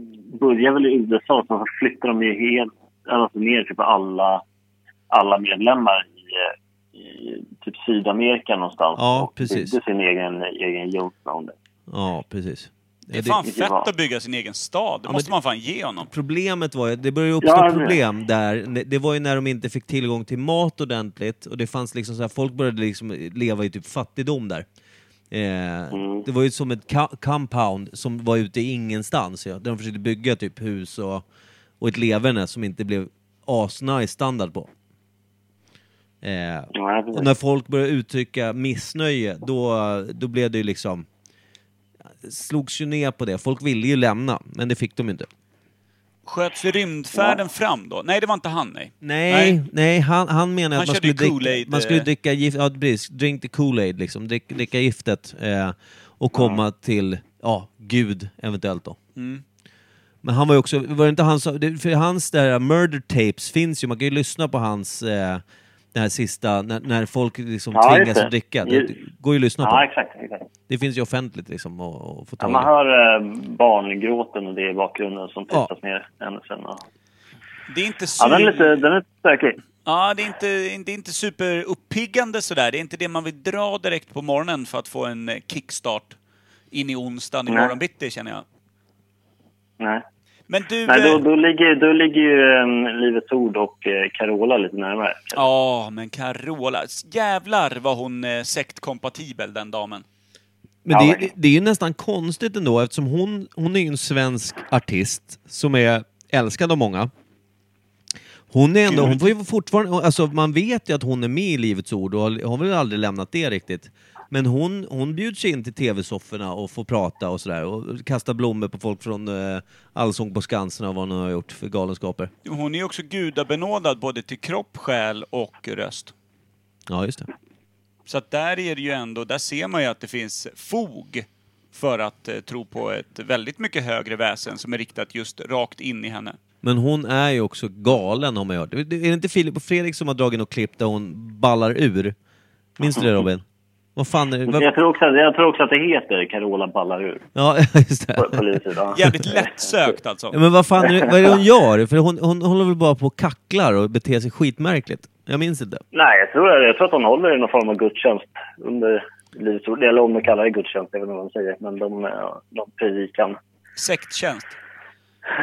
började väl i USA, så flyttade de ju helt, alltså ner typ alla, alla medlemmar i, eh, i typ Sydamerika någonstans. Ja, och precis. byggde sin egen, egen Jonestown. Ja, precis. Det är fan fett att bygga sin egen stad. Det men måste man fan ge honom. Problemet var ju, det började uppstå Ja, problem där. Det- var ju när de inte fick tillgång till mat ordentligt och det fanns liksom så här, folk började liksom leva i typ fattigdom där. Eh, Mm. Det var ju som ett compound som var ute i ingenstans, ja, där de försökte bygga typ hus och, och ett leverne som inte blev asnice standard på. Eh, Ja, och när folk började uttrycka missnöje, då, då blev det ju liksom... slogs ju ner på det. Folk ville ju lämna, men det fick de ju inte. Sköts rymdfärden fram då? Nej, det var inte han, nej. Nej, nej, han, han menar Han att man körde skulle, ju dricka, Kool-Aid, man skulle eh. dricka gift, ja, precis, drink the Kool-Aid liksom, drick, dricka giftet eh, och komma till, ja, Gud eventuellt då. Mm. Men han var ju också, var det inte han som, det- för hans där murder tapes finns ju, man kan ju lyssna på hans, eh, den här sista, när, när folk liksom Ja, tvingas det. att dricka. Det, går ju att lyssna Ja, på. exakt. exakt. Det finns ju offentligt liksom att att få Ja, tag man i. hör eh, barngråten och det i bakgrunden som Ja. tystas ner ännu sen. Och... Det är inte Ja, den är super... lite, den är lite stökig. Ja, det är inte, det är inte superuppiggande sådär. Det är inte det man vill dra direkt på morgonen för att få en eh, kickstart in i onsdagen i morgon bitti, känner jag. Nej. Men du... Nej, då, eh, då, ligger, då ligger ju um, Livets Ord och eh, Carola lite närmare. Ja, men Carola. Jävlar vad hon är sektkompatibel, den damen. Men det, verkligen. det är ju nästan konstigt ändå eftersom hon, hon är ju en svensk artist som är älskad av många. Hon är ändå, hon får ju fortfarande, alltså man vet ju att hon är med i Livets Ord och har har väl aldrig lämnat det riktigt. Men hon, hon bjuds in till tv-sofforna och får prata och sådär och kasta blommor på folk från uh, Allsång på Skansen och vad hon har gjort för galenskaper. Hon är ju också gudabenådad både till kropp, själ och röst. Ja, just det. Så att där är det ju ändå, där ser man ju att det finns fog för att eh, tro på ett väldigt mycket högre väsen som är riktat just rakt in i henne. Men hon är ju också galen har man hört. Är det inte Filip och Fredrik som har dragit något klipp där hon ballar ur? Minns du det Robin? Vad fan är det? Vad... Jag tror, också, jag tror också att det heter Carola ballar ur Ja, just det. på. Jävligt lättsökt alltså. Ja, men vad fan är det, vad är det hon gör? För hon, hon håller väl bara på och kacklar och beter sig skitmärkligt. Jag minns inte. Nej, jag tror, jag tror att de håller i någon form av gudstjänst under Livets Ord. Eller om de kallar det gudstjänst, jag vet inte vad de säger. Men de, ja, de predikan. Sekttjänst.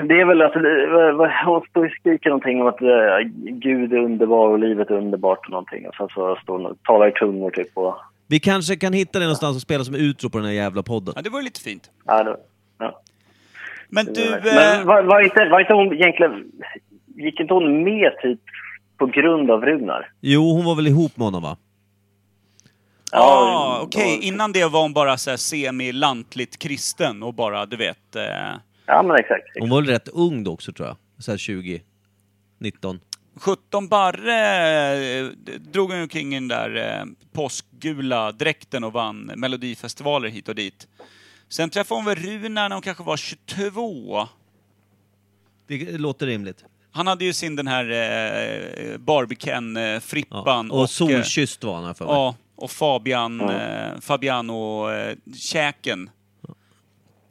Det är väl att eh, hon står och skriker någonting om att eh, Gud är underbar och livet är underbart och någonting. Och sen så står hon och talar i tungor typ. Och, Vi kanske kan hitta det någonstans och spela som utro på den här jävla podden. Ja, det var ju lite fint. ja, det, ja. Men du... Men Eh, var, var, inte, var inte hon egentligen... Gick inte hon med typ på grund av Runar? Jo, hon var väl ihop med honom va? Ja, okej. då- Innan det var hon bara så här semi-lantligt kristen och bara, du vet... Eh, Ja, men exakt. Hon var väl rätt ung då också tror jag. Såhär 20, 19. 17 barre eh, drog hon omkring i den där eh, påskgula dräkten och vann melodifestivaler hit och dit. Sen träffade hon väl Runar när hon kanske var 22. Det låter rimligt. Han hade ju sin den här eh, Barbican-frippan. Ja. Och, solkysst var han för mig. Ja, och Fabian, eh, Fabiano-käken.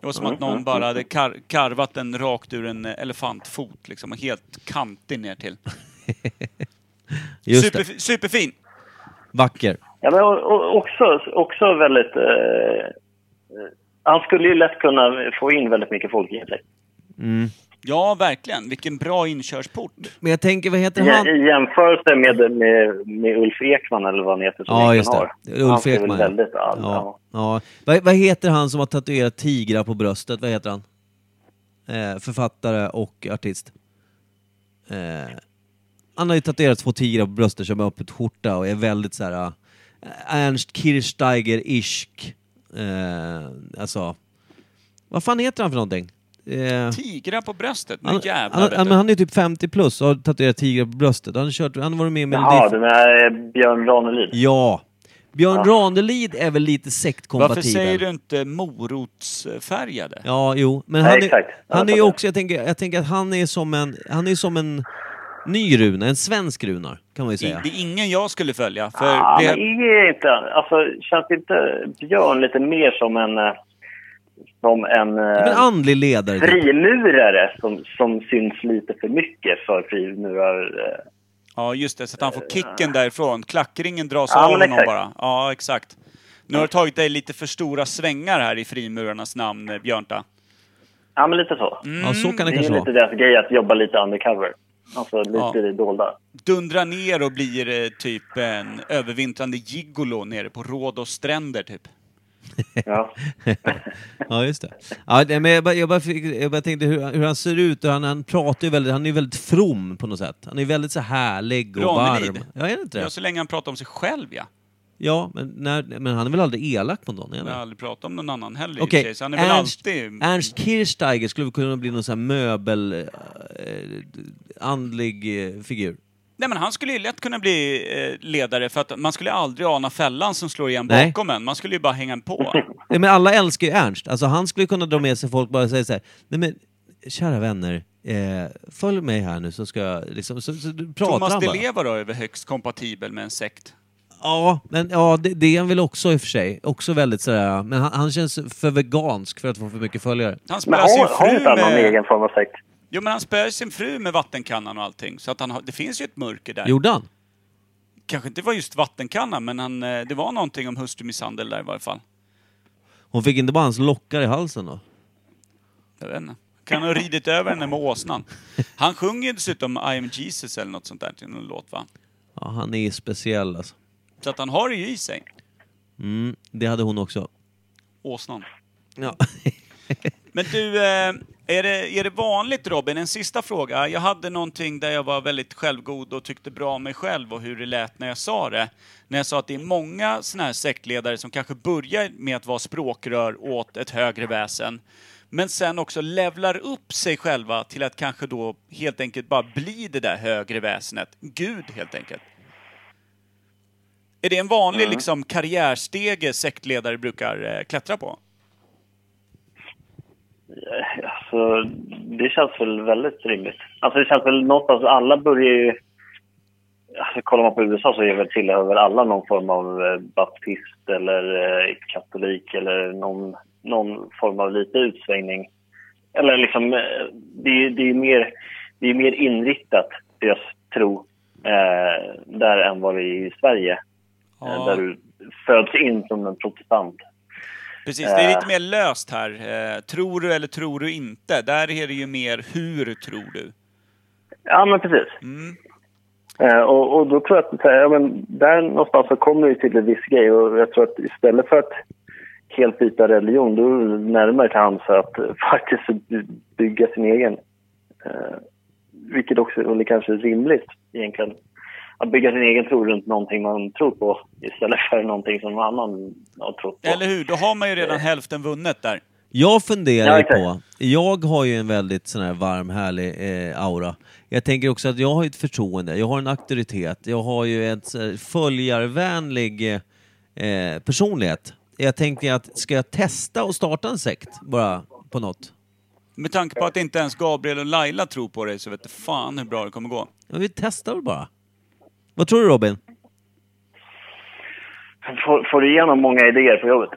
det var som att någon bara hade kar karvat den rakt ur en elefantfot liksom, och helt kantig ner till. Just Super, det. superfin! Vacker. Ja, men också, också väldigt... Eh, han skulle ju lätt kunna få in väldigt mycket folk i sig. Mm. Ja, verkligen. Vilken bra inkörsport. Men jag tänker, vad heter han? I jämförelse med, med, med Ulf Ekman eller vad han heter som Ja, just det. har. Ulf han Ekman, ja. väldigt... Ja. Ja. ja. Vad, vad heter han som har tatuerat tigrar på bröstet? Vad heter han? Eh, författare och artist. Eh, han har ju tatuerat två tigrar på bröstet som är öppet skjorta och är väldigt så här eh, Ernst Kirchsteiger-isk. Eh, alltså, vad fan heter han för någonting? Eh, Tigrar på bröstet. Nu han, jävlar han, han, du. men han är typ 50 plus och har tatuerat tigrar på bröstet. Han har, kört, han har varit med i Jaha, Melodif... den är Björn Ranelid. Ja. Björn Ja. Ranelid är väl lite sektkompatibel. Varför säger du inte morotsfärgade? Ja, jo. Men Nej, han är, han är jag ju också, jag tänker, jag tänker att han är som en, han är som en ny Runa, en svensk Runar, kan man ju I, säga. det är ingen jag skulle följa. För Ja, det, men är inte... Alltså, känns inte Björn lite mer som en... eh, som en Men eh, andlig ledare. typ. frimurare som, som syns lite för mycket för frimurar. Eh, Ja, just det. Så att han får kicken därifrån. Klackringen dras Ja, av honom exakt. bara. Ja, exakt. Nu har du tagit dig lite för stora svängar här i frimurarnas namn, Björnta. ja, men lite så. Ja, så kan det Det är kanske lite vara. deras grej att jobba lite undercover. Alltså lite Ja. i det dolda. Dundrar ner och blir eh, typ en övervintrande gigolo nere på Rhodos stränder, typ. Ja. Ja, just det. Ja, men jag, bara, jag, bara fick, jag bara tänkte hur, hur han ser ut. Och han, han pratar ju väldigt, han är ju väldigt from på något sätt. Han är väldigt så härlig och Ranelid. varm. Ja, är det inte Ja, det? så länge han pratar om sig själv, ja. Ja, men, när, men han är väl aldrig elak mot någon? Han Jag har aldrig pratat om någon annan heller och Okej, sig, så han är väl Ernst, alltid... Ernst Kirchsteiger skulle väl kunna bli någon sån här möbel... Eh, andlig eh, figur. Nej men han skulle ju lätt kunna bli eh, ledare för att man skulle aldrig ana fällan som slår igen Nej. bakom en. Man skulle ju bara hänga på. Ja, men alla älskar ju Ernst. Alltså han skulle kunna dra med sig folk och bara säga så här, nej men kära vänner, eh, följ mig här nu så ska jag liksom, så, så pratar Thomas han bara. Leva då är väl högst kompatibel med en sekt? Ja, men ja, det, det är han väl också i och för sig. Också väldigt sådär, men han, han känns för vegansk för att få för mycket följare. Han Men spöar sin har, har fru inte han någon med... egen form av sekt? Jo men han spöar sin fru med vattenkannan och allting. Så att han har... det finns ju ett mörker där. Gjorde han? Kanske inte var just vattenkannan, men han, eh, det var någonting om hustrumisshandel där i varje fall. Hon fick inte bara hans lockar i halsen då? Jag vet inte. Kan ha ridit över henne med åsnan. Han sjunger ju dessutom I am Jesus eller något sånt där till någon låt va? Ja, han är speciell alltså. Så att han har det ju i sig. Mm, det hade hon också. Åsnan. Ja. Men du, eh, är det, är det vanligt Robin, en sista fråga. Jag hade någonting där jag var väldigt självgod och tyckte bra om mig själv och hur det lät när jag sa det. När jag sa att det är många såna här sektledare som kanske börjar med att vara språkrör åt ett högre väsen. Men sen också levlar upp sig själva till att kanske då helt enkelt bara bli det där högre väsenet. Gud helt enkelt. Är det en vanlig liksom, karriärstege sektledare brukar eh, klättra på? Alltså, det känns väl väldigt rimligt. Alltså det känns väl någonstans, alla börjar ju... Alltså kollar man på USA så är väl, tillhör väl alla någon form av eh, baptist eller eh, katolik eller någon, någon form av lite utsvängning. Eller liksom, eh, det, är- det är mer, det är mer inriktat, deras tro, eh, där än vad det är i Sverige. Eh, Ja. där du föds in som en protestant. Precis, det är lite Eh. mer löst här. Eh, tror du eller tror du inte? Där är det ju mer hur tror du? Ja, men precis. Mm. Eh, och, och då tror jag att ja, men där någonstans så kommer det till en viss grej och jag tror att istället för att helt byta religion då är det närmare till hands att eh, faktiskt by- bygga sin egen. Eh, vilket också är kanske rimligt egentligen. Att bygga sin egen tro runt någonting man tror på istället för någonting som någon annan har trott på. Eller hur? Då har man ju redan hälften vunnet där. Jag funderar ju på, jag har ju en väldigt sån här varm, härlig eh, aura. Jag tänker också att jag har ju ett förtroende, jag har en auktoritet, jag har ju här, följarvänlig eh, personlighet. Jag tänker att, ska jag testa och starta en sekt bara på något? Med tanke på att inte ens Gabriel och Laila tror på dig så vet du fan hur bra det kommer gå. Ja, vi testar väl bara. Vad tror du Robin? Får, får du igenom många idéer på jobbet?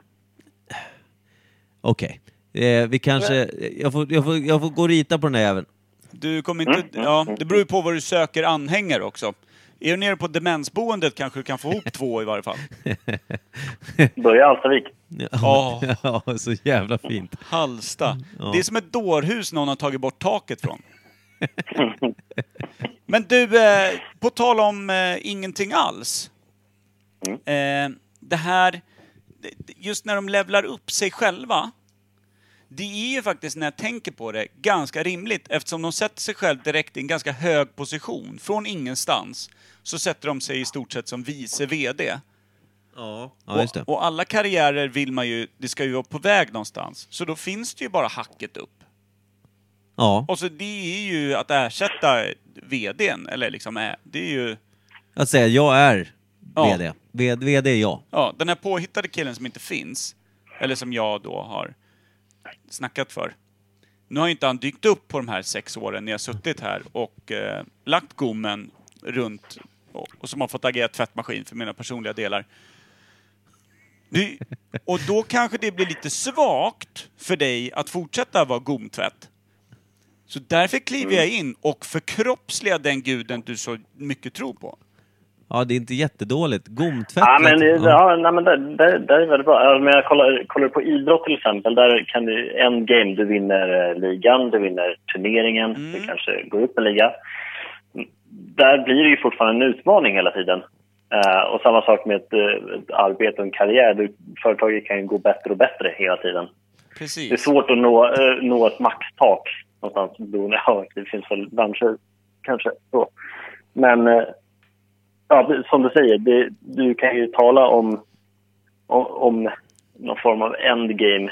Okej. Eh, vi kanske, jag får, jag, får, jag får gå och rita på den där jäveln. Du kommer inte... Ja, det beror ju på vad du söker anhängare också. Är du nere på demensboendet kanske du kan få ihop två i varje fall. Börja Alstavik. Ja. ja, så jävla fint. Halsta. Ja. Det är som ett dårhus någon har tagit bort taket från. Men du, eh, på tal om eh, ingenting alls. Eh, det här, just när de levlar upp sig själva. Det är ju faktiskt, när jag tänker på det, ganska rimligt eftersom de sätter sig själv direkt i en ganska hög position. Från ingenstans så sätter de sig i stort sett som vice VD. Ja, just det. Och, och alla karriärer vill man ju, det ska ju vara på väg någonstans. Så då finns det ju bara hacket upp. Ja, Och så det är ju att ersätta VDn, eller liksom är, det är ju, att säga jag är Ja. VD. VD, VD är jag. ja, den här påhittade killen som inte finns, eller som jag då har snackat för. Nu har ju inte han dykt upp på de här sex åren när jag suttit här och eh, lagt gommen runt och, och som har fått agera tvättmaskin för mina personliga delar. Du, och då kanske det blir lite svagt för dig att fortsätta vara gomtvätt. Så därför kliver jag in och förkroppsligar den guden du så mycket tror på. Ja, det är inte jättedåligt. Gomtvätt. Ja, men, det- ja. ja, nej, men det, det, det är väldigt bra. Men jag kollar, kollar på idrott till exempel. Där kan du en game, du vinner eh, ligan, du vinner turneringen, du kanske går upp en liga. Mm, Där blir det ju fortfarande en utmaning hela tiden. Eh, och samma sak med ett, eh, ett arbete och en karriär. Du, företaget kan ju gå bättre och bättre hela tiden. Det är Precis. svårt att nå, eh, nå ett maxtak någonstans. beroende- Ja, det finns väl branscher kanske så. Men eh, ja, som du säger, det, du kan ju tala om, om, om någon form av endgame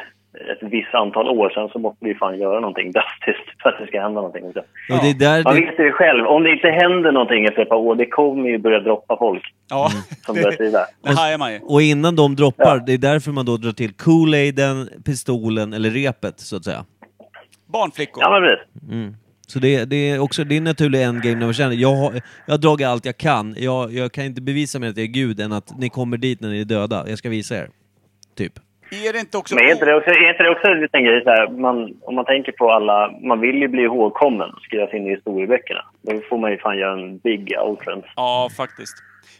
ett visst antal år. Sen så måste vi fan göra någonting drastiskt för att det ska hända någonting. också. Och det är där Man det, vet ju själv, om det inte händer någonting efter ett par år, det kommer ju börja droppa folk Ja, som börjar det, det hajar man ju. och innan de droppar, Ja. det är därför man då drar till Kool-Aiden, pistolen eller repet, så att säga. Barnflickor. Ja, men precis. Så det, det är också det är en naturlig endgame när man känner jag har, jag har dragit allt jag kan. Jag, jag kan inte bevisa mig att jag är gud än att ni kommer dit när ni är döda. Jag ska visa er. Typ. Är det inte också... Men är inte det också, är inte det också en liten grej så här, man, om man tänker på alla, man vill ju bli ihågkommen, skrivas in i historieböckerna. Då får man ju fan göra en big outrance. Ja, faktiskt.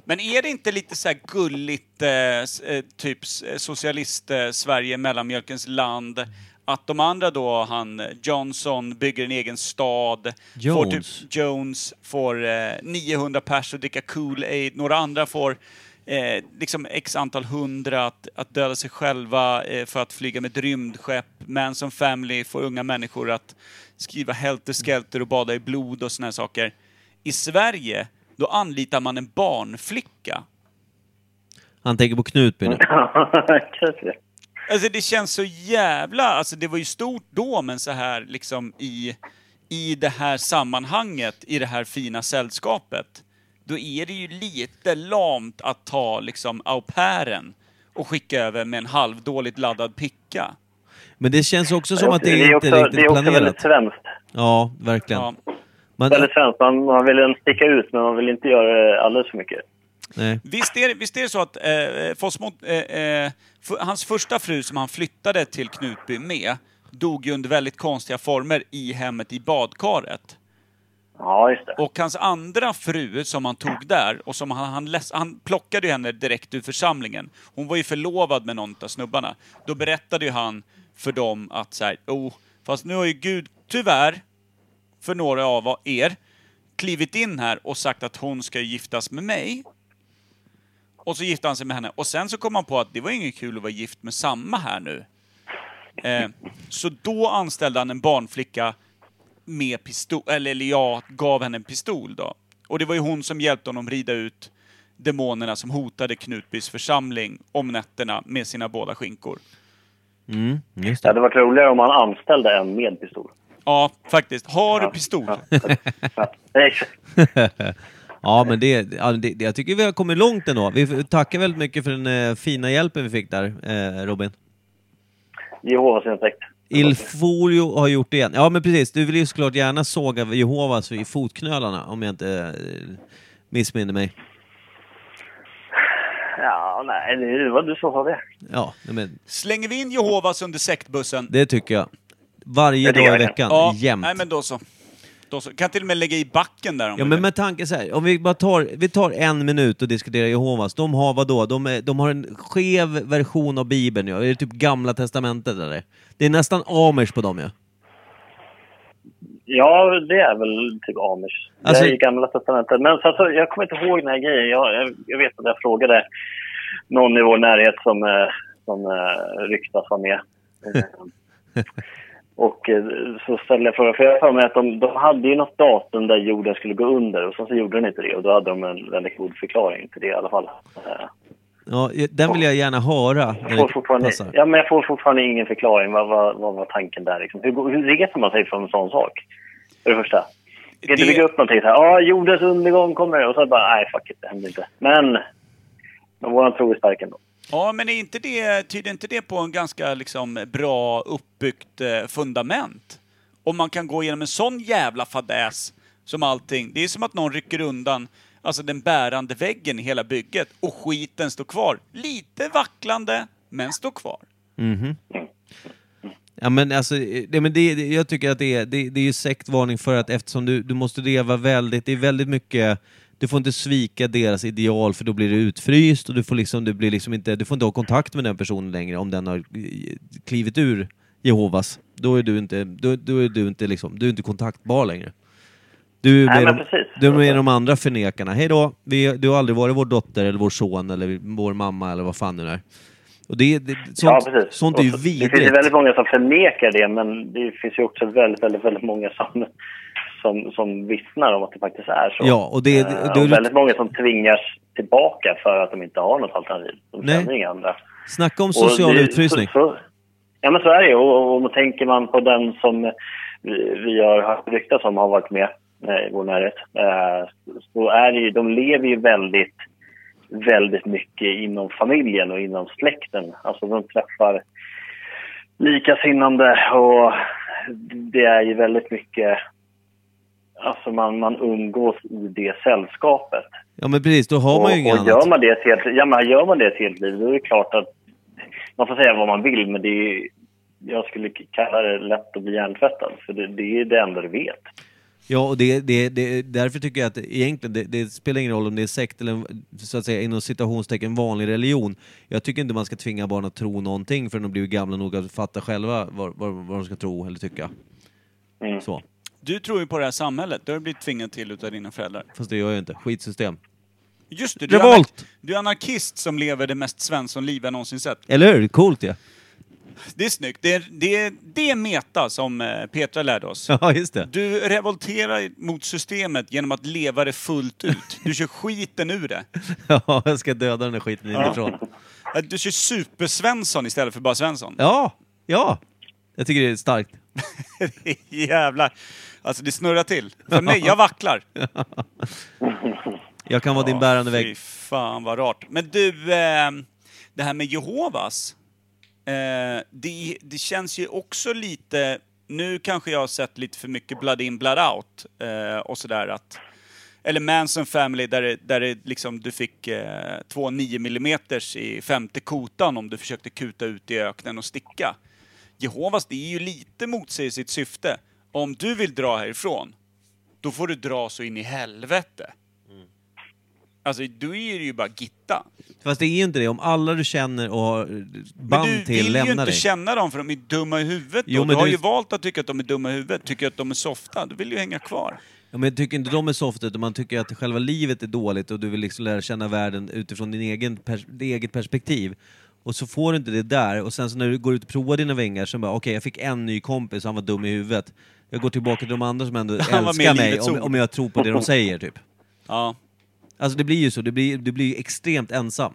Men är det inte lite så här gulligt, eh, eh, typ s- eh, socialist-Sverige, mellanmjölkens land, att de andra då, han Johnson, bygger en egen stad. Får typ, Jones. Jones får eh, 900 pers att dricka Kool-Aid. Några andra får eh, liksom x antal hundra att, att döda sig själva eh, för att flyga med ett rymdskepp. Manson Family får unga människor att skriva Helter Skelter och bada i blod och såna här saker. I Sverige, då anlitar man en barnflicka. Han tänker på Knutby nu. Alltså det känns så jävla... Alltså det var ju stort då, men så här liksom i, i det här sammanhanget, i det här fina sällskapet, då är det ju lite lamt att ta liksom au pairen och skicka över med en halvdåligt laddad picka. Men det känns också som att det är är också, inte det riktigt är också väldigt planerat. svenskt. Ja, verkligen. Ja. Man, Väldigt svenskt. Man, man vill sticka ut, men man vill inte göra det alldeles för mycket. Nej. Visst är, visst är det så att eh, Fossmo, eh, eh, hans första fru som han flyttade till Knutby med, dog ju under väldigt konstiga former i hemmet i badkaret. Ja, just det. Och hans andra fru som han tog där, och som han, han, läs, han plockade ju henne direkt ur församlingen. Hon var ju förlovad med någon av snubbarna. Då berättade ju han för dem att så här, oh, fast nu har ju Gud tyvärr, för några av er, klivit in här och sagt att hon ska giftas med mig. Och så gifte han sig med henne. Och sen så kom han på att det var inget kul att vara gift med samma här nu. Eh, så då anställde han en barnflicka med pistol, eller, eller ja, gav henne en pistol då. Och det var ju hon som hjälpte honom rida ut demonerna som hotade Knutbys församling om nätterna med sina båda skinkor. Mm, just Det det. hade varit roligare om man anställde en med pistol. Ja, faktiskt. Har du pistol? Ja, exakt. Ja, men det, ja, det, det, jag tycker vi har kommit långt ändå. Vi tackar väldigt mycket för den eh, fina hjälpen vi fick där, eh, Robin. Jehovas intäkt. Il Folio har gjort det igen. Ja, men precis. Du vill ju såklart gärna såga Jehovas i fotknölarna, om jag inte eh, missminner mig. Ja, nej, det var du som sa det. Ja, men Slänger vi in Jehovas under sektbussen? det tycker jag. Varje Det dag i veckan, Ja, jämt. nej men då så. Då så. Kan till och med lägga i backen där om Ja men vill. med tanke så här, om vi bara tar, vi tar en minut och diskuterar Jehovas. De har vad då? De, är, de har en skev version av Bibeln ja. Är det typ Gamla Testamentet eller? Det är nästan amish på dem ja. Ja, det är väl typ amish. Alltså- det är i gamla testamentet. Men så, alltså, jag kommer inte ihåg den här grejen. Jag, jag, jag vet att jag frågade någon i vår närhet som, eh, som eh, ryktas vara med. Eh, och eh, så ställde jag frågan, för jag för mig att de, de hade ju något datum där jorden skulle gå under och sen så gjorde den inte det och då hade de en väldigt god förklaring till det i alla fall. Eh, ja. Den vill jag gärna höra jag får fortfarande, passar. ja, men jag får fortfarande ingen förklaring. Vad, vad, vad var tanken där? Liksom? Hur, hur reser man sig från en sån sak? För det första. Du kan inte Det- bygga upp någonting så här. Ja, jordens undergång kommer. Och så bara, nej, fuck it, det händer inte. Men, men våran tro är stark ändå. Ja, men är inte det, tyder inte det på en ganska liksom, bra uppbyggt eh, fundament? Om man kan gå igenom en sån jävla fadäs som allting. Det är som att någon rycker undan alltså den bärande väggen i hela bygget och skiten står kvar. Lite vacklande, men står kvar. Mhm. Ja men alltså, det, men det, det, jag tycker att det är, det, det är ju sektvarning för att eftersom du, du måste leva väldigt, det är väldigt mycket, du får inte svika deras ideal för då blir du utfryst och du får liksom, du blir liksom inte, du får inte ha kontakt med den personen längre om den har eh, klivit ur Jehovas. Då är du inte, då, då är du inte liksom, du är inte kontaktbar längre. Du är Nej, med, men de, precis. du är med de andra förnekarna. Hej då, vi, du har aldrig varit vår dotter eller vår son eller vår mamma eller vad fan det är. Och det, det, sånt, ja, sånt är ju så- Det finns ju vidrigt. väldigt många som förnekar det, men det finns ju också väldigt, väldigt, väldigt många som, som, som vittnar om att det faktiskt är så. Ja, och det- Eh, det- och väldigt många som tvingas tillbaka för att de inte har något alternativ. De Nej. känner inga andra. Snacka om social det- utfrysning. Så, så, ja, men så är det ju. Och, och, och tänker man på den som vi, vi har hört ryktas om har varit med eh, i vår närhet, eh, så är det ju, de lever ju väldigt, väldigt mycket inom familjen och inom släkten. Alltså de träffar likasinnande och det är ju väldigt mycket Alltså man, man umgås i det sällskapet. Ja men precis, då har man ju och, inget och annat. gör man det ett helt, ja, men gör man det ett helt liv, då är det klart att man får säga vad man vill, men det är, jag skulle kalla det lätt att bli hjärntvättad, för det, det är det enda du vet. Ja, och det, det, det, därför tycker jag att egentligen, det, det spelar ingen roll om det är sekt eller så att säga inom citationstecken vanlig religion. Jag tycker inte man ska tvinga barn att tro någonting förrän de blir gamla nog att fatta själva vad, vad, vad de ska tro eller tycka. Mm. Så. Du tror ju på det här samhället, det har du blivit tvingad till utav dina föräldrar. Fast det gör jag inte. Skitsystem. Just det, du är, Revolt! anar- du är anarkist som lever det mest Svensson-liv jag någonsin sett. Eller hur? Coolt ja. Det är snyggt. Det är, det är, det är meta som eh, Petra lärde oss. Ja, just det. Du revolterar mot systemet genom att leva det fullt ut. Du kör skiten ur det. Ja, jag ska döda den där skiten inifrån. Eh, Du kör super-Svensson istället för bara Svensson. Ja, ja. Jag tycker det är starkt. Jävlar. Alltså det snurrar till. För mig, jag vacklar. Jag kan vara din bärande Fy vägg. fan vad rart. Men du, eh, det här med Jehovas. Eh, det, det känns ju också lite... Nu kanske jag har sett lite för mycket Blood In, Blood Out eh, och sådär att... Eller Manson Family där, det, där det liksom, du fick eh, två 9 mm i femte kotan om du försökte kuta ut i öknen och sticka. Jehovas, det är ju lite motsäger sitt syfte. Om du vill dra härifrån, då får du dra så in i helvete. Alltså, då är det ju bara gitta. Fast det är ju inte det. Om alla du känner och har band Men du till vill ju lämnar inte dig. känna dem för de är dumma i huvudet. Jo, då. du har du- ju valt att tycka att de är dumma i huvudet, tycker att de är softa. Du vill ju hänga kvar. Ja, men jag tycker inte de är softa, utan man tycker att själva livet är dåligt och du vill liksom lära känna världen utifrån din egen pers- ditt eget perspektiv. Och så får du inte det där, och sen så när du går ut och provar dina vingar så bara okej, jag fick en ny kompis, han var dum i huvudet. Jag går tillbaka till de andra som ändå Han var med i älskar mig, Livets om, Ord. om jag tror på det de säger typ. Ja. Alltså det blir ju så, det blir, du blir ju extremt ensam.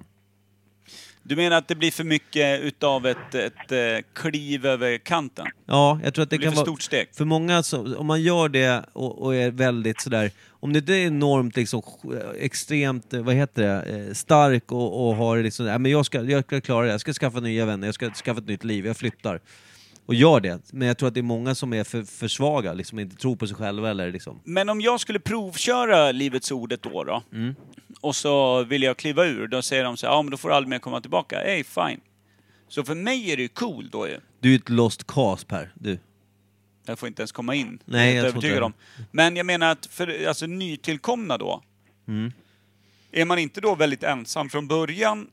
Du menar att det blir för mycket utav ett, ett eh, kliv över kanten? Ja, jag tror att det, Det blir kan för vara... stort steg. För många, så, om man gör det och, och är väldigt sådär, om det inte är enormt liksom, sj- extremt, eh, vad heter det, eh, stark och, och har liksom, ja, men jag ska, jag ska klara det, jag ska skaffa nya vänner, jag ska skaffa ett nytt liv, jag flyttar. Och gör det. Men jag tror att det är många som är för, för svaga, liksom inte tror på sig själva eller liksom. Men om jag skulle provköra Livets Ord ett år då, Mm. och så vill jag kliva ur, då säger de så här, ja men då får du aldrig mer komma tillbaka. Hey, fine. Så för mig är det ju cool då ju. Du är ett lost cause Per, du. Jag får inte ens komma in. Nej, jag jag tror inte om. Men jag menar att för alltså, nytillkomna då, Mm. är man inte då väldigt ensam från början,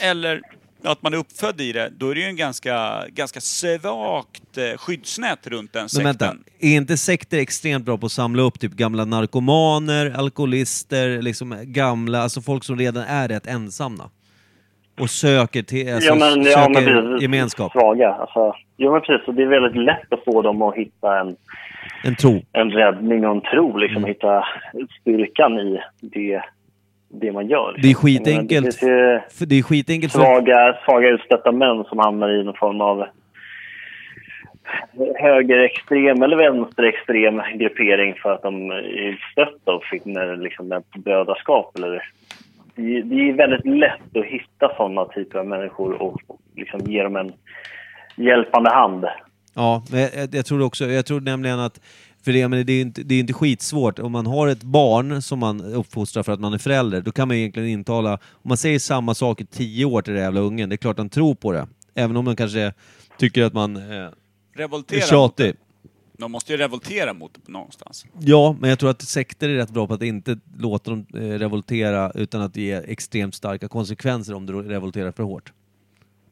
eller att man är uppfödd i det, då är det ju en ganska, ganska svagt eh, skyddsnät runt den Men sekten. vänta, är inte sekter extremt bra på att samla upp typ gamla narkomaner, alkoholister, liksom gamla, alltså folk som redan är rätt ensamma? Och söker till, alltså, ja, men, ja, söker men precis. gemenskap, Svaga. Alltså, jo, men precis. Och det är väldigt lätt att få dem att hitta en, en tro. en räddning och en tro. Liksom, Mm. Hitta styrkan i det, det man gör. Det är Jag menar, skitenkelt. Det det är skitenkelt för... svaga, svaga utstötta män som hamnar i någon form av högerextrem eller vänsterextrem gruppering för att de är utstötta och finner liksom ett brödraskap. Eller, det, det är väldigt lätt att hitta sådana typer av människor och, liksom ge dem en hjälpande hand. Ja, jag, jag tror också, jag tror nämligen att För det, menar, det, är inte, det är inte skitsvårt. Om man har ett barn som man uppfostrar för att man är förälder, då kan man egentligen intala... Om man säger samma sak i tio år till den jävla ungen, det är klart han tror på det. Även om man kanske tycker att man eh, är Revoltera tjatig. De måste ju revoltera mot det någonstans. Ja, men jag tror att sekter är rätt bra på att inte låta dem eh, revoltera utan att ge extremt starka konsekvenser om du revolterar för hårt.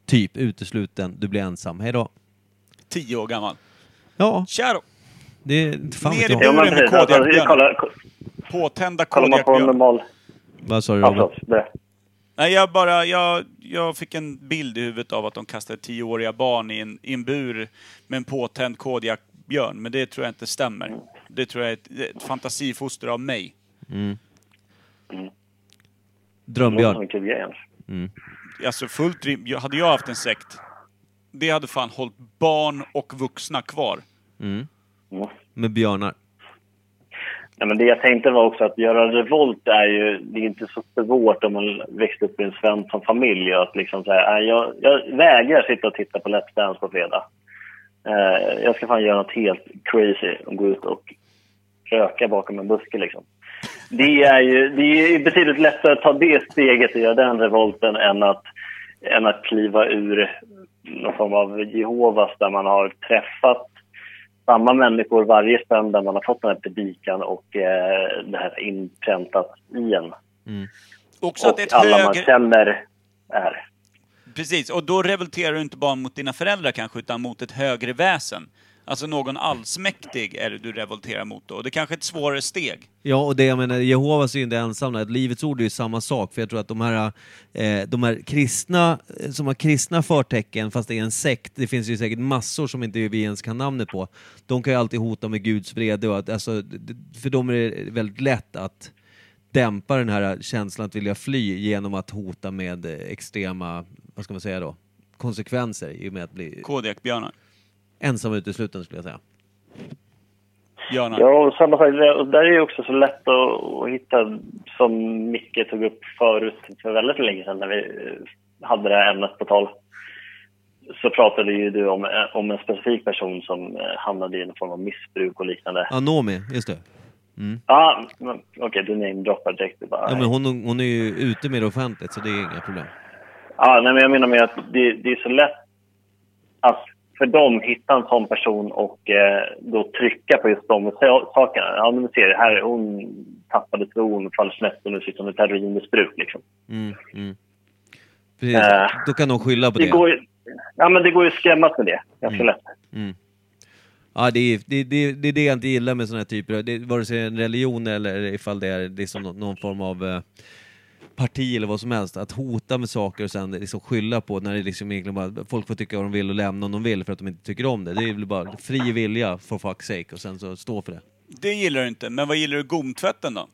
Typ utesluten, du blir ensam, hejdå. Tio år gammal. Ja, Tja då! Det är... Fan Ner vet i jag. Buren med precis. Alltså, kodjakbjörn. kolla, Påtända kollar man på en kodjakbjörn. normal... Vad sa du Ja, förlåt. Det. Nej, jag bara, jag, jag fick en bild i huvudet av att de kastade tioåriga barn i en, i en bur med en påtänd kodjakbjörn, men det tror jag inte stämmer. Det tror jag är ett, ett fantasifoster av mig. Drömbjörn. Vilken grej annars. Alltså fullt rim, jag- hade jag haft en sekt, det hade fan hållit barn och vuxna kvar. Mm. Mm. Med björnar. Ja, men det jag tänkte var också att göra revolt är ju det är inte så svårt om man växte upp i en Svensson-familj. Att liksom säga, "Nej, jag, jag vägrar sitta och titta på Let's Dance på fredag. Eh, jag ska fan göra något helt crazy och gå ut och röka bakom en buske liksom. Det är ju det är betydligt lättare att ta det steget och göra den revolten än att, än att kliva ur någon form av Jehovas där man har träffat samma människor varje söndag man har fått den här predikan och eh, det här inpräntat i en. Också att Och ett alla man högre... känner är. Precis, och då revolterar du inte bara mot dina föräldrar kanske, utan mot ett högre väsen. Alltså någon allsmäktig är det du revolterar mot då. Och det är kanske är ett svårare steg. Ja, och det jag menar, Jehovas är ju inte ensamma. Livets Ord är ju samma sak, för jag tror att de här, eh, de här kristna, eh, som har kristna förtecken, fast det är en sekt, det finns ju säkert massor som inte vi ens kan namnet på. De kan ju alltid hota med Guds vrede, och att, alltså, för dem är det väldigt lätt att dämpa den här känslan att vilja fly genom att hota med eh, extrema, vad ska man säga då, konsekvenser i och med att bli Kodjakbjörnar. Ensam utesluten skulle jag säga. Björnar. Ja, och samma sak. Där är det också så lätt att, hitta, som Micke tog upp förut för väldigt länge sedan när vi eh, hade det här ämnet på tal. Så pratade ju du om, eh, om en specifik person som eh, hamnade i en form av missbruk och liknande. Ja, Nomi, just det. Ja, men okej, du namedroppar direkt. Du bara, Ja, men hon, hon är ju ute med det offentligt, så det är inga problem. Ja, nej, men jag menar med att det, det är så lätt att för dem hitta en sån person och eh, då trycka på just de sa- sakerna. Ja, men du ser, här hon tappade tron, faller snett och nu sitter hon i heroinmissbruk. Liksom. Mm, mm. Precis. Eh, Då kan de skylla på Det det. går ju, ja, men det går ju att skrämmas med det ganska Mm. lätt. Ja, det, är, det, det, det är det jag inte gillar med såna här typer det, vare sig en religion eller ifall det är liksom någon, någon form av eh, parti eller vad som helst. Att hota med saker och sen liksom skylla på när det liksom egentligen bara, folk får tycka vad de vill och lämna om de vill för att de inte tycker om det. Det är väl bara fri vilja for fuck's sake och sen så stå för det. Det gillar du inte, men vad gillar du gomtvätten då?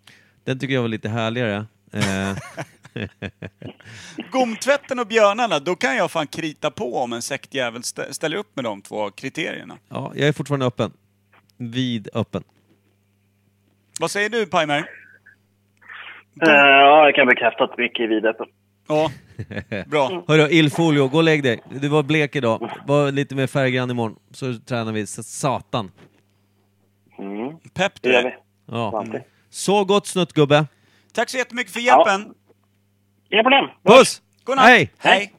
Den tycker jag var lite härligare. Eh, Gomtvätten och björnarna, då kan jag fan krita på om en sektjävel stä- ställer upp med de två kriterierna. ja, jag är fortfarande öppen. Vid öppen. Vad säger du, Pajmer? Eh, ja, jag kan bekräfta att Micke är vidöppen. Ja, bra. Hörru, Ilfolio, gå och lägg dig. Du var blek idag. Var lite mer färggrann imorgon. Så tränar vi satan. Mm, Pepp det du gör vi. Ja. Alltid. Så gott snuttgubbe. Tack så jättemycket för hjälpen. Inga problem. Puss! Godnatt. Hej! Hej!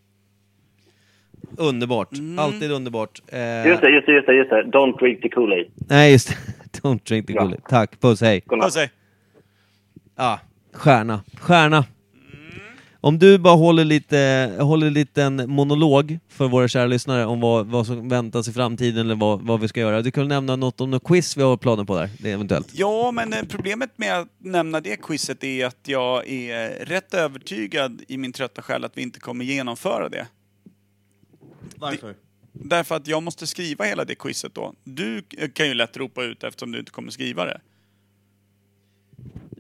Underbart. Alltid underbart. Eh, Just det, just det, just det, just det. Don't drink the Kool-Aid. nej, just det. Don't drink the Ja. Kool-Aid. Tack. Puss, hej. Godnatt. Puss, hej. Ja, stjärna. Stjärna. Om du bara håller lite, håller en liten monolog för våra kära lyssnare om vad, vad som väntas i framtiden eller vad, vad vi ska göra. Du kan nämna något om något quiz vi har planer på där, det är eventuellt. Ja, men eh, problemet med att nämna det quizet är att jag är rätt övertygad i min trötta själ att vi inte kommer genomföra det. Varför? Därför att jag måste skriva hela det quizet då. Du kan ju lätt ropa ut eftersom du inte kommer skriva det.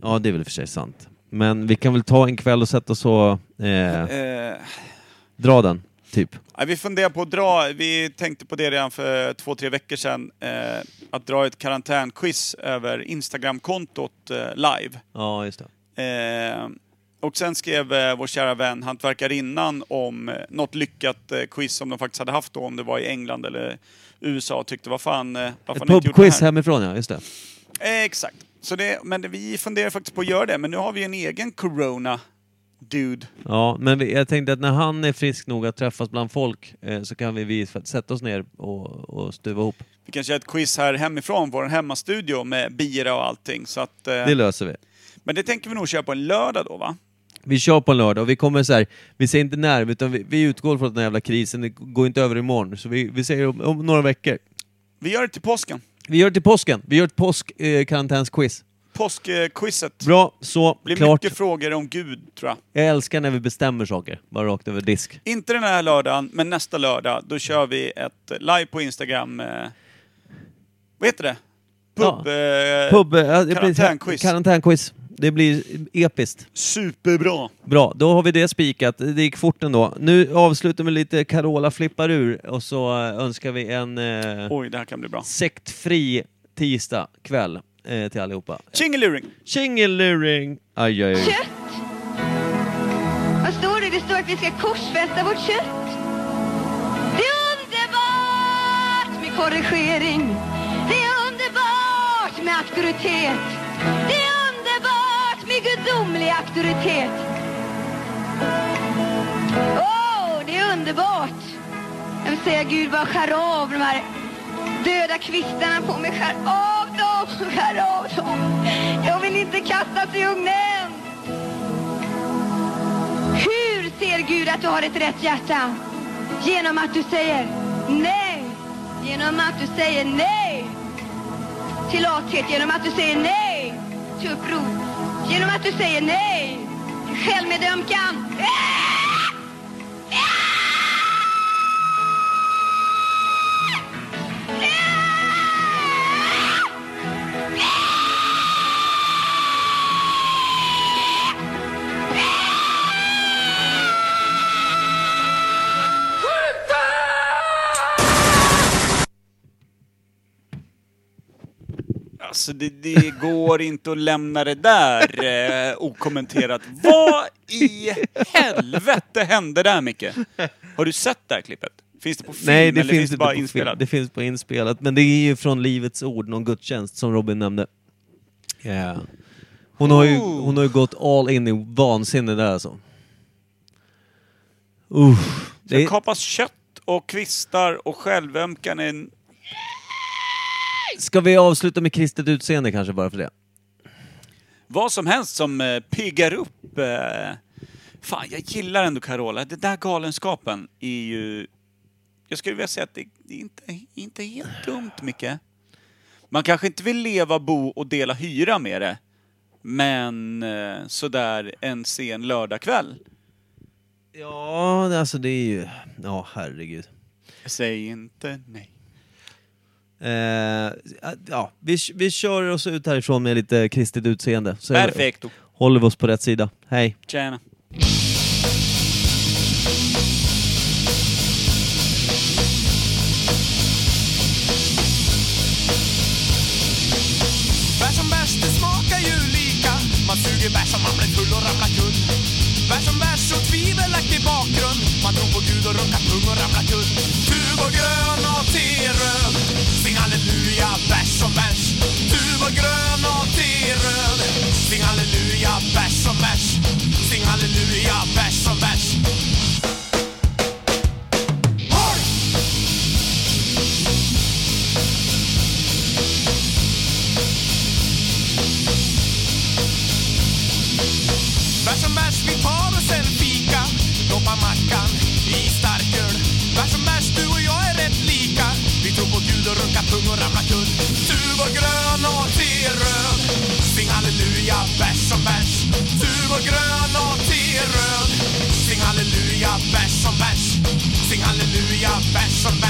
Ja, det är väl för sig sant. Men vi kan väl ta en kväll och sätta oss och eh, Eh, dra den, typ. ja, vi funderar på att dra, vi tänkte på det redan för två, tre veckor sedan, eh, att dra ett karantänquiz över Instagramkontot eh, live. Ja, just det. Eh, Och sen skrev eh, vår kära vän hantverkarinnan om eh, något lyckat eh, quiz som de faktiskt hade haft då, om det var i England eller USA och tyckte vad fan, eh, varför Ett har ni inte gjort pubquiz det hemifrån ja, just det. Eh, exakt. Så det, men vi funderar faktiskt på att göra det, men nu har vi en egen corona dude. Ja, men jag tänkte att när han är frisk nog att träffas bland folk eh, så kan vi, vi sätta oss ner och, och stuva ihop. Vi kan köra ett quiz här hemifrån, vår hemmastudio med bira och allting. Så att, eh, Det löser vi. men det tänker vi nog köra på en lördag då va? Vi kör på en lördag och vi kommer så här, vi säger inte när, utan vi, vi utgår från den här jävla krisen det går inte över imorgon. Så vi, vi säger om, om några veckor. Vi gör det till påsken. Vi gör det till påsken. Vi gör ett påsk-karantänsquiz. Påskquizet. Bra, så, Det blir klart. mycket frågor om Gud, tror jag. Jag älskar när vi bestämmer saker, bara rakt över disk. Inte den här lördagen, men nästa lördag, då kör vi ett live på Instagram. Eh, vad heter det? Pub... Eh, Pub, eh, ja, det blir- karantänquiz. Karantänquiz. Det blir episkt. Superbra! Bra, då har vi det spikat. Det gick fort ändå. Nu avslutar vi lite Carola flippar ur och så eh, önskar vi en eh, Oj, det här kan bli bra. sektfri tisdag kväll eh, till allihopa. Tjingeluring! Tjingeluring! Aj, aj, aj. Kött! Vad står det? Det står att vi ska korsfästa vårt kött. Det är underbart med korrigering auktoritet. Det är underbart med gudomlig auktoritet. Åh, det är underbart! Jag vill säga Gud, bara skär av de här döda kvistarna på mig. Skär av dem, skär av dem. Jag vill inte kastas i ugnen. Hur ser Gud att du har ett rätt hjärta? Genom att du säger nej. Genom att du säger nej till lathet. Genom att du säger nej till uppror. Genom att du säger nej till självmedömkan. Alltså det, det går inte att lämna det där eh, okommenterat. Vad i helvete hände där Micke? Har du sett det här klippet? Finns det på film Nej, det eller finns, finns det bara film. inspelat? Det finns på inspelat, men det är ju från Livets Ord, någon gudstjänst som Robin nämnde. Yeah. Hon, har ju, hon har ju gått all in i vansinne där alltså. Uh, det Det är, kapas kött och kvistar och självömkan är en... ska vi avsluta med kristet utseende kanske bara för det? Vad som helst som eh, piggar upp. Eh, fan, jag gillar ändå Carola. Det där galenskapen är ju... Jag skulle vilja säga att det, det är inte, inte helt dumt, Micke. Man kanske inte vill leva, bo och dela hyra med det. Men eh, sådär en sen lördagkväll. Ja, alltså det är ju... Ja, herregud. Säg inte nej. Eh, ja, vi, vi kör oss ut härifrån med lite kristet utseende. Så Perfekto. håller vi oss på rätt sida. Hej! Tjena. och grön och till röd. Sing halleluja, bärs som bärs. Sing halleluja, bärs som